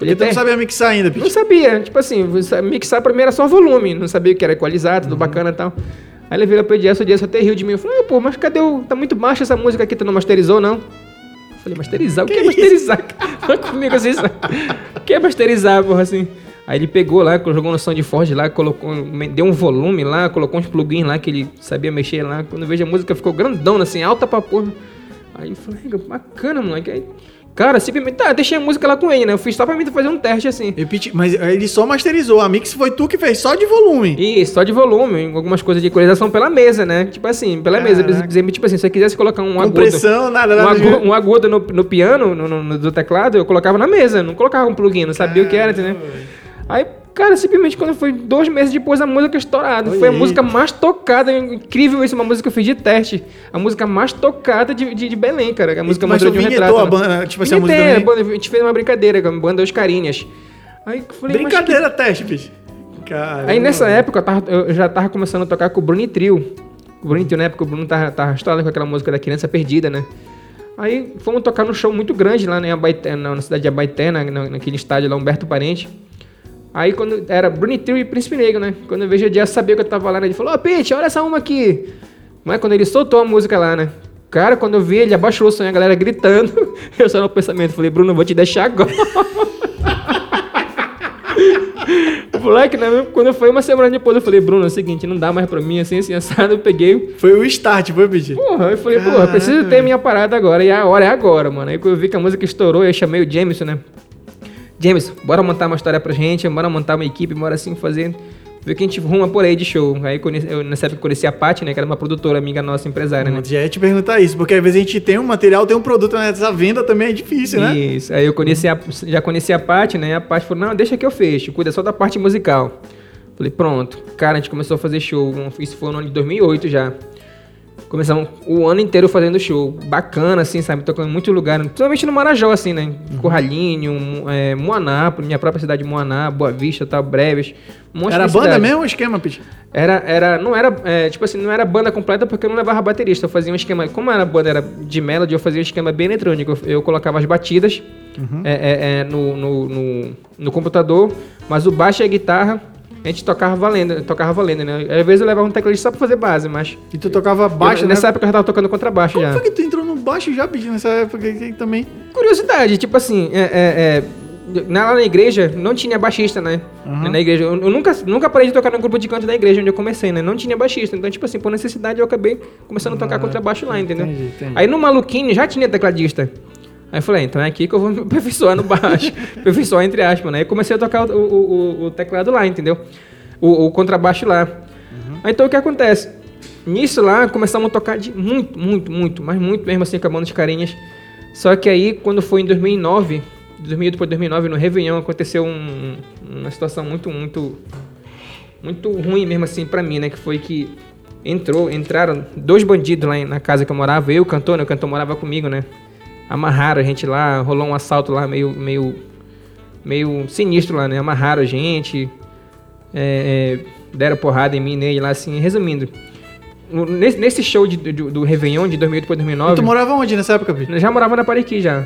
Ele não sabia mixar ainda, Não sabia. Tipo assim, mixar pra mim era só volume. Não sabia que era equalizado, tudo uhum. bacana e tal. Aí ele virou pro Edielson, o Edielson até riu de mim. Eu falei, pô, mas cadê o... Tá muito baixo essa música aqui, tu não masterizou, não? Eu falei, masterizar? O que, que é masterizar? Fala comigo assim, o que é masterizar, porra, assim? Aí ele pegou lá, jogou no Ford lá, colocou, deu um volume lá, colocou uns plugins lá que ele sabia mexer lá. Quando eu vejo a música ficou grandona, assim, alta pra porra. Aí eu falei, bacana, moleque. Aí Cara, simplesmente, tá, deixei a música lá com ele, né? Eu fiz só pra mim fazer um teste assim. Mas ele só masterizou. A mix foi tu que fez só de volume. Isso, só de volume. Algumas coisas de equalização pela mesa, né? Tipo assim, pela Caraca. mesa. Tipo assim, se você quisesse colocar um Compressão, agudo. nada, nada. Um agudo, um agudo no, no piano, no, no, no, do teclado, eu colocava na mesa. Não colocava um plugin, não sabia o que era, entendeu? Aí Cara, simplesmente quando foi dois meses depois a música estourada. Foi a música mais tocada, incrível isso, uma música que eu fiz de teste. A música mais tocada de, de, de Belém, cara. A música mais de um retrato. a né? banda, tipo assim, a música a, banda, a gente fez uma brincadeira com a banda Os Carinhas. Aí falei, brincadeira que... teste, bicho. Caramba. Aí nessa época eu, tava, eu, já tava começando a tocar com o Bruni Trio. O Bruni Trio, na época, o Bruno tava, tava estourado com aquela música da Criança Perdida, né? Aí fomos tocar num show muito grande lá né, Abaité, na cidade de Abaité, na, naquele estádio lá, Humberto Parente. Aí quando era Brunitil e Príncipe Negro, né? Quando eu vejo o dia sabia que eu tava lá, né? Ele falou, ó, oh, Pete, olha essa uma aqui. Mas quando ele soltou a música lá, né? Cara, quando eu vi, ele abaixou o som a galera gritando. Eu só no pensamento, falei, Bruno, vou te deixar agora. Moleque, né? Quando foi uma semana depois, eu falei, Bruno, é o seguinte, não dá mais pra mim, assim, assim, assado. Eu peguei. Foi o start, foi, Pete? Porra, eu falei, porra, preciso ter minha parada agora. E a hora é agora, mano. Aí quando eu vi que a música estourou, eu chamei o Jameson, né? James, bora montar uma história pra gente, bora montar uma equipe, bora assim fazer. Ver que a gente ruma por aí de show. Aí eu, nessa época conheci a Paty, né? Que era uma produtora amiga nossa, empresária, né? Já ia te perguntar isso, porque às vezes a gente tem um material, tem um produto, mas essa venda também é difícil, né? Isso. Aí eu conheci a, já conheci a Paty, né? A Paty falou, não, deixa que eu fecho, cuida só da parte musical. Falei, pronto. Cara, a gente começou a fazer show. Isso foi no ano de 2008 já. Começamos o ano inteiro fazendo show. Bacana, assim, sabe? Tocando em muitos lugares. Principalmente no Marajó, assim, né? Uhum. Corralinho, é, Moaná, minha própria cidade de Moaná, Boa Vista, tal, Breves. Um era banda mesmo o esquema, Pete? Era, era, não era, é, tipo assim, não era banda completa porque eu não levava baterista. Eu fazia um esquema, como era banda era de melody, eu fazia um esquema bem eletrônico. Eu, eu colocava as batidas uhum. é, é, é no, no, no, no computador, mas o baixo e a guitarra a gente tocava valendo, tocava valendo, né? Às vezes eu levava um tecladista só pra fazer base, mas. E tu tocava baixo, eu, né? Nessa época eu já tava tocando contrabaixo Como já. Como foi que tu entrou no baixo já, bicho, nessa época aí também? Curiosidade, tipo assim, é, é, é, lá na igreja não tinha baixista, né? Uhum. Na igreja. Eu, eu, nunca, nunca parei de tocar no grupo de canto da igreja onde eu comecei, né? Não tinha baixista. Então, tipo assim, por necessidade eu acabei começando a tocar ah, contrabaixo lá, entendeu? Entendi, entendi. Aí no Maluquinho já tinha tecladista. Aí eu falei, então é aqui que eu vou me aperfeiçoar no baixo. aperfeiçoar entre aspas, né? Aí comecei a tocar o, o, o, teclado lá, entendeu? o, o contrabaixo lá. Uhum. Aí, então o que acontece? Nisso lá começamos a tocar de muito, muito, muito, mas muito mesmo assim com a banda de carinhas. Só que aí quando foi em 2009, 2000 depois de 2009 no Réveillon aconteceu um, uma situação muito, muito, muito ruim mesmo assim para mim, né? Que foi que entrou, entraram dois bandidos lá na casa que eu morava, eu e o cantor, né? O cantor morava comigo, né? Amarraram a gente lá, rolou um assalto lá meio, meio, meio sinistro lá, né? Amarraram a gente, é, é, deram porrada em mim nele lá, assim, resumindo. no- Nesse, nesse show de- do, do Réveillon de 2008 para 2009, Tu morava onde nessa época, eu já morava na Pariqui já.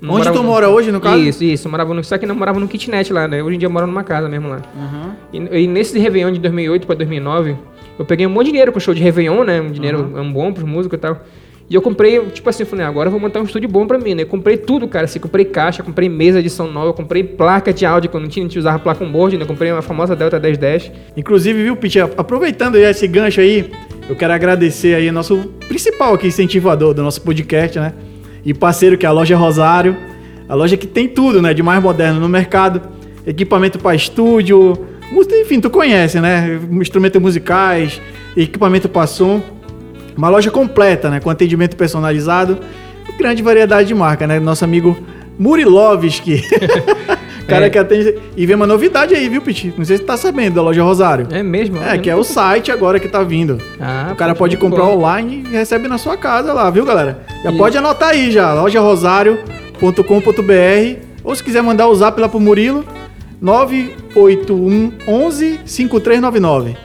Não Onde tu mora hoje, no caso? Isso, isso. Morava no, só que não morava no kitnet lá, né? Hoje em dia eu moro numa casa mesmo lá. Uhum. E, e nesse Réveillon de 2008 pra 2009, eu peguei um monte de dinheiro com o show de Réveillon, né? Um dinheiro um bom pros músicos e tal. E eu comprei, tipo assim, falei, agora eu vou montar um estúdio bom pra mim, né? Eu comprei tudo, cara. Assim, comprei caixa, comprei mesa de som nova, comprei placa de áudio, eu não tinha, a gente usava placa on board, né? Eu comprei uma famosa Delta 1010. Inclusive, viu, Pete, aproveitando esse gancho aí, eu quero agradecer aí nosso principal aqui incentivador do nosso podcast, né? E parceiro que é a loja Rosário, a loja que tem tudo, né, de mais moderno no mercado, equipamento para estúdio, enfim, tu conhece, né? Instrumentos musicais, equipamento para som, uma loja completa, né, com atendimento personalizado, grande variedade de marca, né? Nosso amigo Murilovski. Cara É. que atende. E vem uma novidade aí, viu, Piti? Não sei se você tá sabendo da loja Rosário. É mesmo? É, que é o site agora que tá vindo. Ah, o cara pode muito comprar bom. online e recebe na sua casa lá, viu, galera? Já E- pode anotar aí já, lojarosário.com.br ou se quiser mandar o zap lá pro Murilo, 981 11 5399.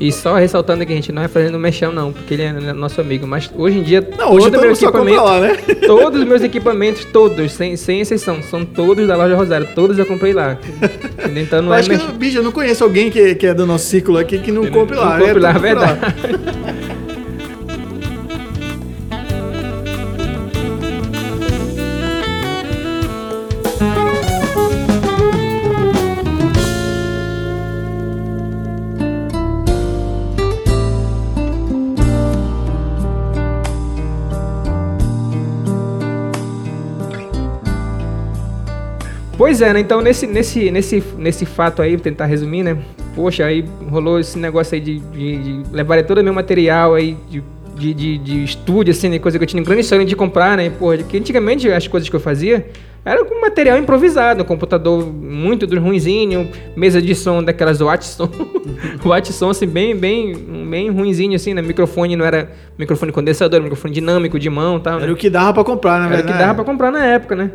E só ressaltando que a gente não é fazendo mexão, não, porque ele é nosso amigo. Mas hoje em dia, Não, hoje todo meu equipamento, lá, né? todos os meus equipamentos, todos, sem, sem exceção, são todos da loja Rosário. Todos eu comprei lá. Entendeu? Então não Eu é acho que, bicho, eu não conheço alguém que, que é do nosso ciclo aqui que não compre lá. Não compre é, lá, por verdade. Pois é, né? Então nesse, nesse, nesse, nesse fato aí, vou tentar resumir, né? Poxa, aí rolou esse negócio aí de, de, de levar todo o meu material aí de, de, de, de estúdio, assim, né? Coisa que eu tinha um grande sonho de comprar, né? Porra, que antigamente as coisas que eu fazia era com material improvisado, um computador muito dos ruinzinho, mesa de som daquelas Watson, Watson assim, bem, bem, bem ruinzinho assim, né? Microfone não era microfone condensador, microfone dinâmico de mão e tal, né? Era o que dava pra comprar, né? Era o que dava pra comprar na época, né?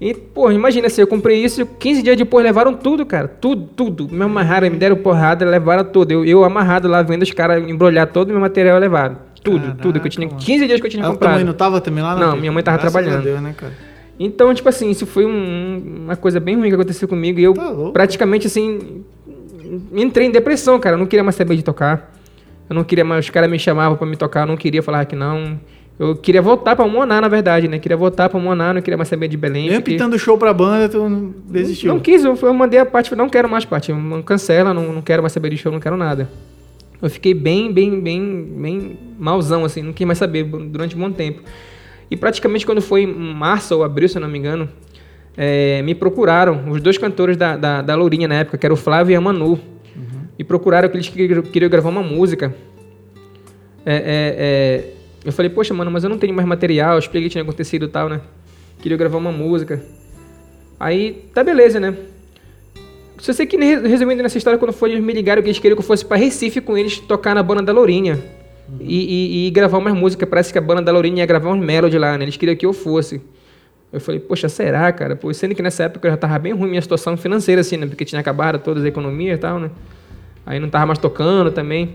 E, pô, imagina assim, eu comprei isso, 15 dias depois levaram tudo, cara. Tudo, tudo. Me amarraram, me deram porrada, levaram tudo. Eu, eu amarrado lá, vendo os caras embrulhar todo o meu material levaram. Tudo, Caraca, tudo que eu tinha. mano. 15 dias que eu tinha Ah, tua comprado. mãe não tava também lá? Não, Pete? minha mãe tava Graças trabalhando. A Deus, né, cara? Então, tipo assim, isso foi um- uma coisa bem ruim que aconteceu comigo. E eu Tá praticamente, assim, entrei em depressão, cara. Eu não queria mais saber de tocar. Eu não queria mais. Os caras me chamavam pra me tocar, eu não queria falar que não. Eu queria voltar pra Moná, na verdade, né? Queria voltar pra Moná, não queria mais saber de Belém. Mesmo fiquei- pitando show pra banda, tu não desistiu. Não quis, eu, eu mandei a parte, não quero mais parte, cancela, não, não quero mais saber de show, não quero nada. Eu fiquei bem, bem, bem, bem malzão, assim, não quis mais saber durante um bom tempo. E praticamente quando foi em março ou abril, se eu não me engano, eh, me procuraram, os dois cantores da, da, da Lourinha na época, que era o Flávio e a Manu, me procuraram que eles queriam, queriam gravar uma música. É, é, é, eu falei, poxa, mano, mas eu não tenho mais material, eu expliquei que tinha acontecido e tal, né? Queria gravar uma música. Aí, tá beleza, né? Só sei que, re- resumindo nessa história, quando foi, eles me ligaram que eles queriam que eu fosse pra Recife com eles tocar na banda da Lourinha. E, e- e gravar umas músicas. Parece que a banda da Lourinha ia gravar uns melody lá, né? Eles queriam que eu fosse. Eu falei, poxa, será, cara? Pô, sendo que nessa época eu já tava bem ruim minha situação financeira, assim, né? Porque tinha acabado todas as economias e tal, né? Aí não tava mais tocando também.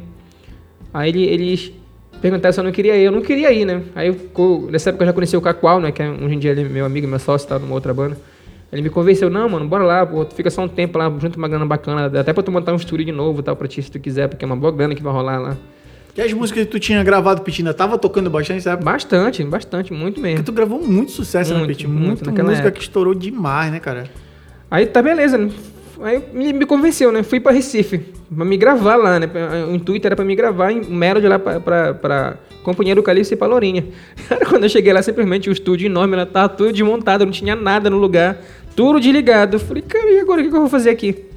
Aí ele- eles perguntaram se eu não queria ir. Eu não queria ir, né? Aí, eu nessa época eu já conheci o Cacual, né? Que é- hoje em dia ele é meu amigo, meu sócio, tá numa outra banda. Ele me convenceu, não, mano, bora lá, pô, tu fica só um tempo lá, junto uma grana bacana, até pra tu montar um estúdio de novo e tal, pra ti, se tu quiser, porque é uma boa grana que vai rolar lá. E as músicas que tu tinha gravado, Pitina, tava tocando bastante, sabe? Bastante, bastante, muito Porque mesmo. tu gravou muito sucesso, né, Muito, Piti? muito naquela música época. que estourou demais, né, cara? Aí tá beleza, né? Aí me, convenceu, né? Fui pra Recife, pra me gravar lá, né? O intuito era pra me gravar em Melody lá pra Companhia do Calixto e pra Lourinha. Cara, quando eu cheguei lá, simplesmente o estúdio enorme, ela tava tudo desmontado, não tinha nada no lugar, tudo desligado. Eu falei, cara, e agora o que eu vou fazer aqui?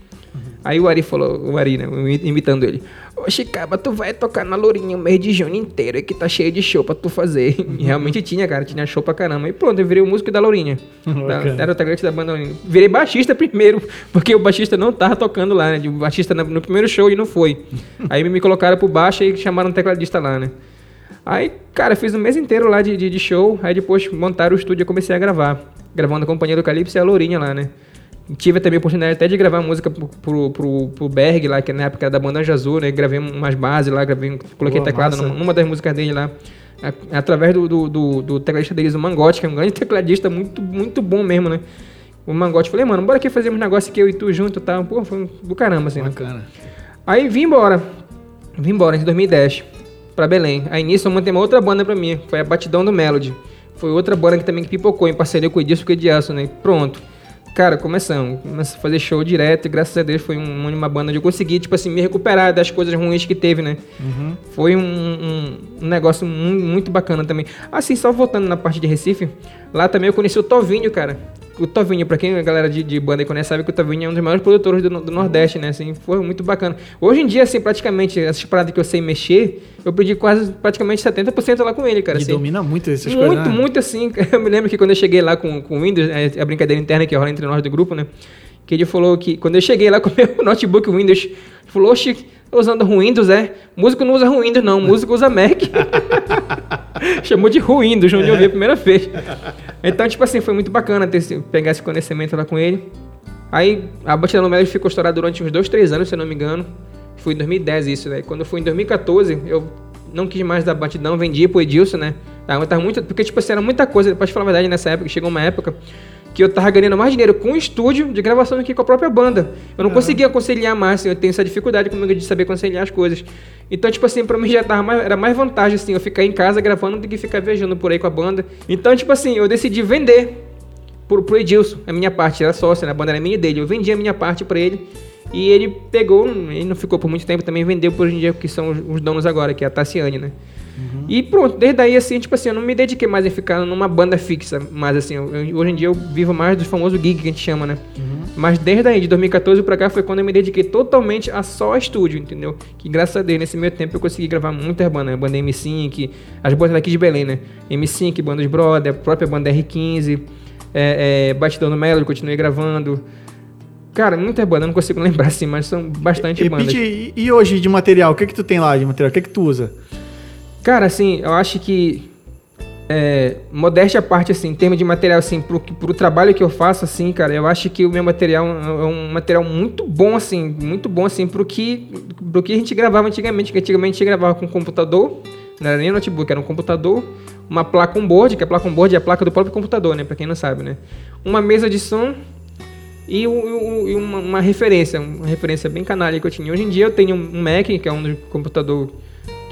Aí o Ari falou, o Ari, né? Imitando ele. Ô Chicaba, tu vai tocar na Lourinha o mês de junho inteiro, que tá cheio de show pra tu fazer. E realmente tinha, cara, tinha show pra caramba. E pronto, eu virei o músico da Lourinha. Da, era o integrante da banda Lourinha. Virei baixista primeiro, porque o baixista não tava tocando lá, né? O baixista no, primeiro show e não foi. Aí me colocaram pro baixo e chamaram um tecladista lá, né? Aí, cara, fiz o mês inteiro lá de, de, de show. Aí depois montaram o estúdio e comecei a gravar. Gravando a Companhia do Calypso e a Lourinha lá, né? Tive também a oportunidade até de gravar música pro, pro, pro, Berg lá, que na época era da banda Azul, né? Gravei umas bases lá, gravei, coloquei Boa, teclado numa, numa das músicas dele lá. a- Através do, do, do, do tecladista deles, o Mangote, que é um grande tecladista, muito, muito bom mesmo, né? O Mangote, falei, mano, bora aqui fazer uns negócios aqui, eu e tu junto e tal. Pô, foi do caramba, assim, né? Bacana. Aí vim embora. Vim embora em 2010 pra Belém. Aí nisso eu montei uma outra banda pra mim. Foi a Batidão do Melody. Foi outra banda que também que pipocou em parceria com o Edilson e com o Ediaço, né? Pronto. Cara, começamos. Comecei a fazer show direto e graças a Deus foi um- uma banda onde eu consegui, tipo assim, me recuperar das coisas ruins que teve, né? Foi um, um- um negócio mu- muito bacana também. Assim, só voltando na parte de Recife, lá também eu conheci o Tovinho, cara. O Tovinho, pra quem a galera de, de banda aí conhece, sabe que o Tovinho é um dos maiores produtores do, do Nordeste, né? Assim, foi muito bacana. Hoje em dia, assim, praticamente, essas paradas que eu sei mexer, eu perdi quase, praticamente 70% lá com ele, cara. Ele assim. domina muito essas Muito, coisas. né? muito assim. Eu me lembro que quando eu cheguei lá com, com o Windows, é a brincadeira interna que rola entre nós do grupo, né? Que ele falou que quando eu cheguei lá com o meu notebook Windows, ele falou, oxi, usando Windows, é? Músico não usa Windows, não, músico usa Mac. Chamou de Windows, onde eu vi a primeira vez. Então, tipo assim, foi muito bacana ter esse- pegar esse conhecimento lá com ele. Aí a batida no Melody ficou estourada durante uns dois, três anos, se eu não me engano. Foi em 2010 isso, né? Quando foi em 2014, eu não quis mais dar batidão, vendi pro Edilson, né? Tava, muito, porque, tipo assim, era muita coisa. Te falar a verdade, nessa época, chegou uma época que eu tava ganhando mais dinheiro com o estúdio de gravação do que com a própria banda. Eu não conseguia conciliar mais, assim, eu tenho essa dificuldade comigo de saber conciliar as coisas. Então, tipo assim, pra mim já tava mais, era mais vantagem, assim, eu ficar em casa gravando do que ficar viajando por aí com a banda. Então, tipo assim, eu decidi vender pro, pro Edilson, a minha parte, era sócia, né? a banda era minha e dele. Eu vendi a minha parte pra ele e ele pegou, ele não ficou por muito tempo, também vendeu por hoje em dia, que são os, os donos agora, que é a Tassiane, né? E pronto, desde aí, assim, tipo assim, eu não me dediquei mais em ficar numa banda fixa, mas assim, eu- eu- hoje em dia eu vivo mais do famoso gig que a gente chama, né? Mas desde aí, de 2014 pra cá, foi quando eu me dediquei totalmente a só estúdio, entendeu? Que graças a Deus, nesse meio tempo, eu consegui gravar muitas bandas, né? Banda M5, as bandas daqui de Belém, né? M5, Bandas Brother, a própria banda R15, é, é, Batidão no Melody, continuei gravando. Cara, muitas bandas, eu não consigo lembrar assim, mas são bastante E, bandas. E, e hoje de material, o que que tu tem lá de material? O que que tu usa? Cara, assim, eu acho que. É, modéstia à parte, assim, em termos de material, assim, pro, pro trabalho que eu faço, assim, cara, eu acho que o meu material é um material muito bom, assim, muito bom, assim, pro que, pro que a gente gravava antigamente, que antigamente a gente gravava com computador, não era nem notebook, era um computador, uma placa on-board, que a placa on-board é a placa do próprio computador, né, pra quem não sabe, né, uma mesa de som e, o- e uma, uma referência, uma referência bem canalha que eu tinha. Hoje em dia eu tenho um Mac, que é um computador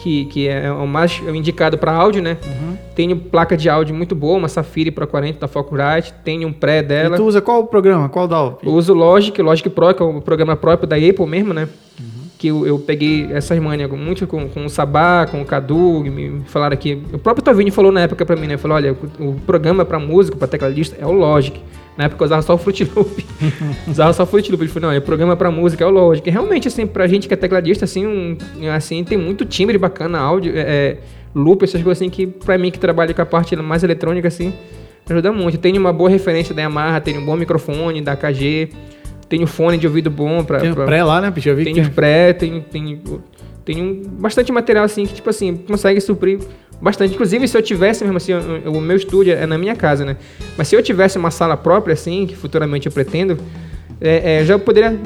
que, que é o mais indicado para áudio, né? Tenho placa de áudio muito boa, uma Safiri Pro 40 da Focusrite, tenho um pré dela. E tu usa qual programa? Qual DAW? Eu uso Logic, Logic Pro, que é o programa próprio da Apple mesmo, né? Que eu, eu peguei essas manias muito com, com o Sabá, com o Cadu, e me falaram aqui. O próprio Tovinho falou na época pra mim, né? Falou: olha, o, o programa pra músico, pra tecladista, é o Logic. Na época eu usava só o Fruit Loop. usava só o Fruit Loop. Ele falou: não, o programa pra música é o Logic. E realmente, assim, pra gente que é tecladista, assim, um, assim tem muito timbre bacana, áudio, é, é, loop, essas coisas assim, que pra mim que trabalho com a parte mais eletrônica, assim, ajuda muito. Tenho uma boa referência da Yamaha, tenho um bom microfone da KG, tenho fone de ouvido bom pra. Tem pra- pré lá, né? Eu vi que tenho tem. pré, tenho, tenho, tenho bastante material assim que, tipo assim, consegue suprir bastante. Inclusive, se eu tivesse mesmo assim, o, o meu estúdio é na minha casa, né? Mas se eu tivesse uma sala própria, assim, que futuramente eu pretendo, é, é, já poderia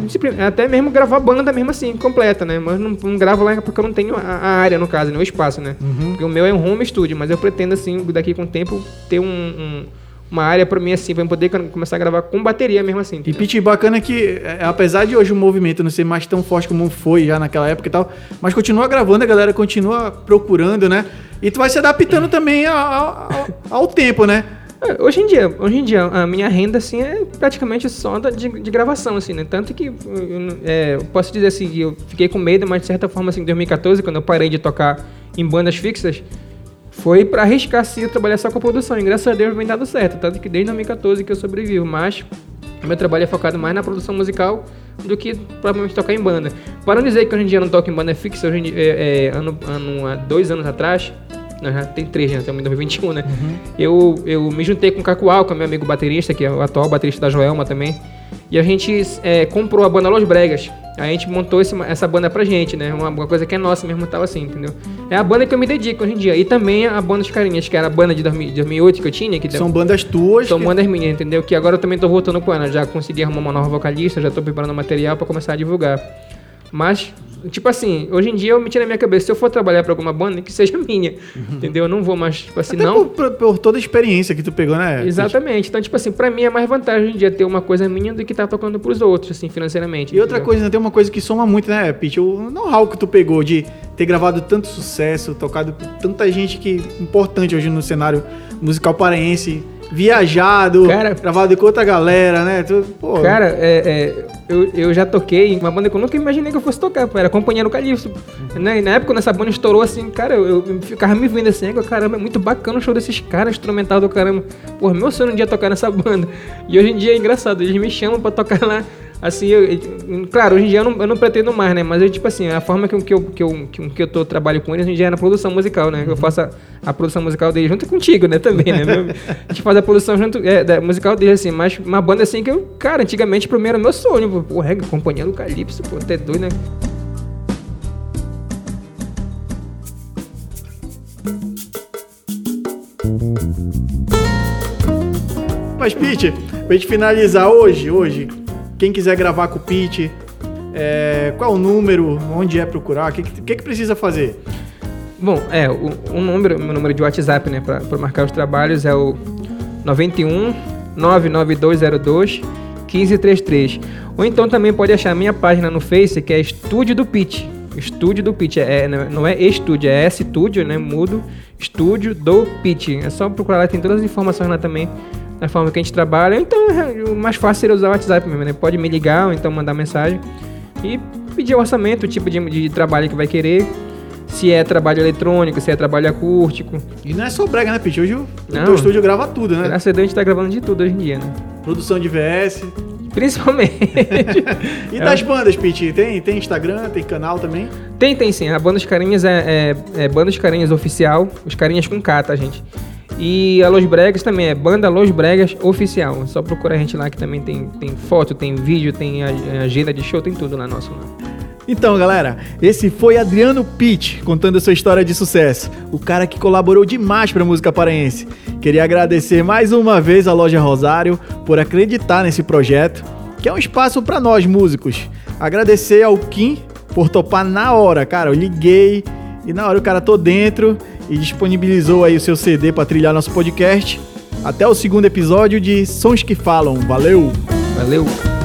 até mesmo gravar banda mesmo assim, completa, né? Mas não, não gravo lá porque eu não tenho a, a área, no caso, né? o espaço, né? Porque o meu é um home studio, mas eu pretendo, assim, daqui com o tempo, ter um- um- uma área pra mim, assim, eu poder começar a gravar com bateria mesmo assim. E entendeu? Pete, bacana que, é, apesar de hoje o movimento não ser mais tão forte como foi já naquela época e tal, mas continua gravando, a galera continua procurando, né? E tu vai se adaptando também ao, ao- ao tempo, né? É, Hoje em dia, hoje em dia, a minha renda, assim, é praticamente só de, de gravação, assim, né? Tanto que, é, eu posso dizer assim, eu fiquei com medo, mas de certa forma, assim, em 2014, quando eu parei de tocar em bandas fixas, foi pra arriscar, sim, eu trabalhar só com a produção. E graças a Deus vem dado certo, tanto que desde 2014 que eu sobrevivo, mas meu trabalho é focado mais na produção musical do que propriamente tocar em banda. Para não dizer que hoje em dia eu não toco em banda fixa, hoje em dia, é, é, ano, ano, há dois anos atrás, não, já tem três, já estamos em 2021, né? Eu, eu me juntei com o Cacual, que é meu amigo baterista, que é o atual baterista da Joelma também. E a gente é, comprou a banda Los Bregas. Aí a gente montou esse- essa banda pra gente, né? Uma, uma coisa que é nossa mesmo, tal assim, entendeu? É a banda que eu me dedico hoje em dia. E também a banda dos carinhas, que era a banda de 2008 que eu tinha. Que São bandas tuas. São que... bandas minhas, entendeu? Que agora eu também tô voltando com ela. Já consegui arrumar uma nova vocalista, já tô preparando material para começar a divulgar. Mas, tipo assim, hoje em dia eu me tiro na minha cabeça, se eu for trabalhar pra alguma banda, que seja minha. Uhum. Entendeu? Eu não vou mais, tipo assim, Até não. Por, por, toda a experiência que tu pegou, né? Exatamente. Então, tipo assim, pra mim é mais vantagem hoje em dia ter uma coisa minha do que estar tá tocando pros outros, assim, financeiramente. E outra coisa, né, tem uma coisa que soma muito, né, Pete? O know-how que tu pegou de ter gravado tanto sucesso, tocado por tanta gente que importante hoje no cenário musical paraense viajado, cara, gravado com outra galera, né? Pô. Cara, é, é, eu, eu já toquei em uma banda que eu nunca imaginei que eu fosse tocar, era companheiro Calixto. Né? E na época, quando essa banda estourou, assim, cara, eu, eu ficava me vendo assim, caramba, é muito bacana o show desses caras, instrumental do caramba. Pô, meu sonho um dia tocar nessa banda. E hoje em dia é engraçado, eles me chamam pra tocar lá assim, eu, claro, hoje em dia eu não, eu não, pretendo mais, né? Mas eu, tipo assim, a forma que, eu, que, eu, que, eu, que eu tô trabalho com eles hoje em dia é na produção musical, né? Eu faço a, a produção musical deles junto contigo, né? Também, né? Meu, a gente faz a produção junto, é, da musical deles, assim, mas uma banda assim que eu, cara, antigamente pra mim era meu sonho, pô, reggae, companhia do Calypso, pô, até doido, né? Mas, Pete, pra gente finalizar hoje, hoje, quem quiser gravar com o Pete, é, qual o número, onde é procurar, o que, que, que, precisa fazer? Bom, é, o, o número, meu número de WhatsApp, né, para marcar os trabalhos é o 91 99202 1533. Ou então também pode achar minha página no Face, que é Estúdio do Pete. Estúdio do Pitch, é, é não é estúdio, é estúdio, né? Mudo, estúdio do Pitch. É só procurar lá, tem todas as informações lá também da forma que a gente trabalha. Então, o mais fácil seria usar o WhatsApp mesmo, né? Pode me ligar ou então mandar mensagem e pedir o orçamento, o tipo de, de trabalho que vai querer. Se é trabalho eletrônico, se é trabalho acústico. E não é só brega, né, Pete? Hoje o teu estúdio grava tudo, né? Graças a Deus a gente tá gravando de tudo hoje em dia, né? Produção de VS. Principalmente. e das é. bandas, Pete? Tem, tem Instagram, tem canal também? Tem, tem sim. A Banda dos Carinhas é, é, é Banda dos Carinhas Oficial. Os Carinhas com K, tá, gente? E a Los Bregas também é Banda Los Bregas Oficial. Só procura a gente lá que também tem, tem foto, tem vídeo, tem agenda de show, tem tudo lá nosso. Então, galera, esse foi Adriano Pitt contando a sua história de sucesso. O cara que colaborou demais para a música paraense. Queria agradecer mais uma vez à Loja Rosário por acreditar nesse projeto, que é um espaço para nós músicos. Agradecer ao Kim por topar na hora, cara. Eu liguei e na hora o cara tô dentro e disponibilizou aí o seu CD para trilhar nosso podcast. Até o segundo episódio de Sons que Falam. Valeu! Valeu!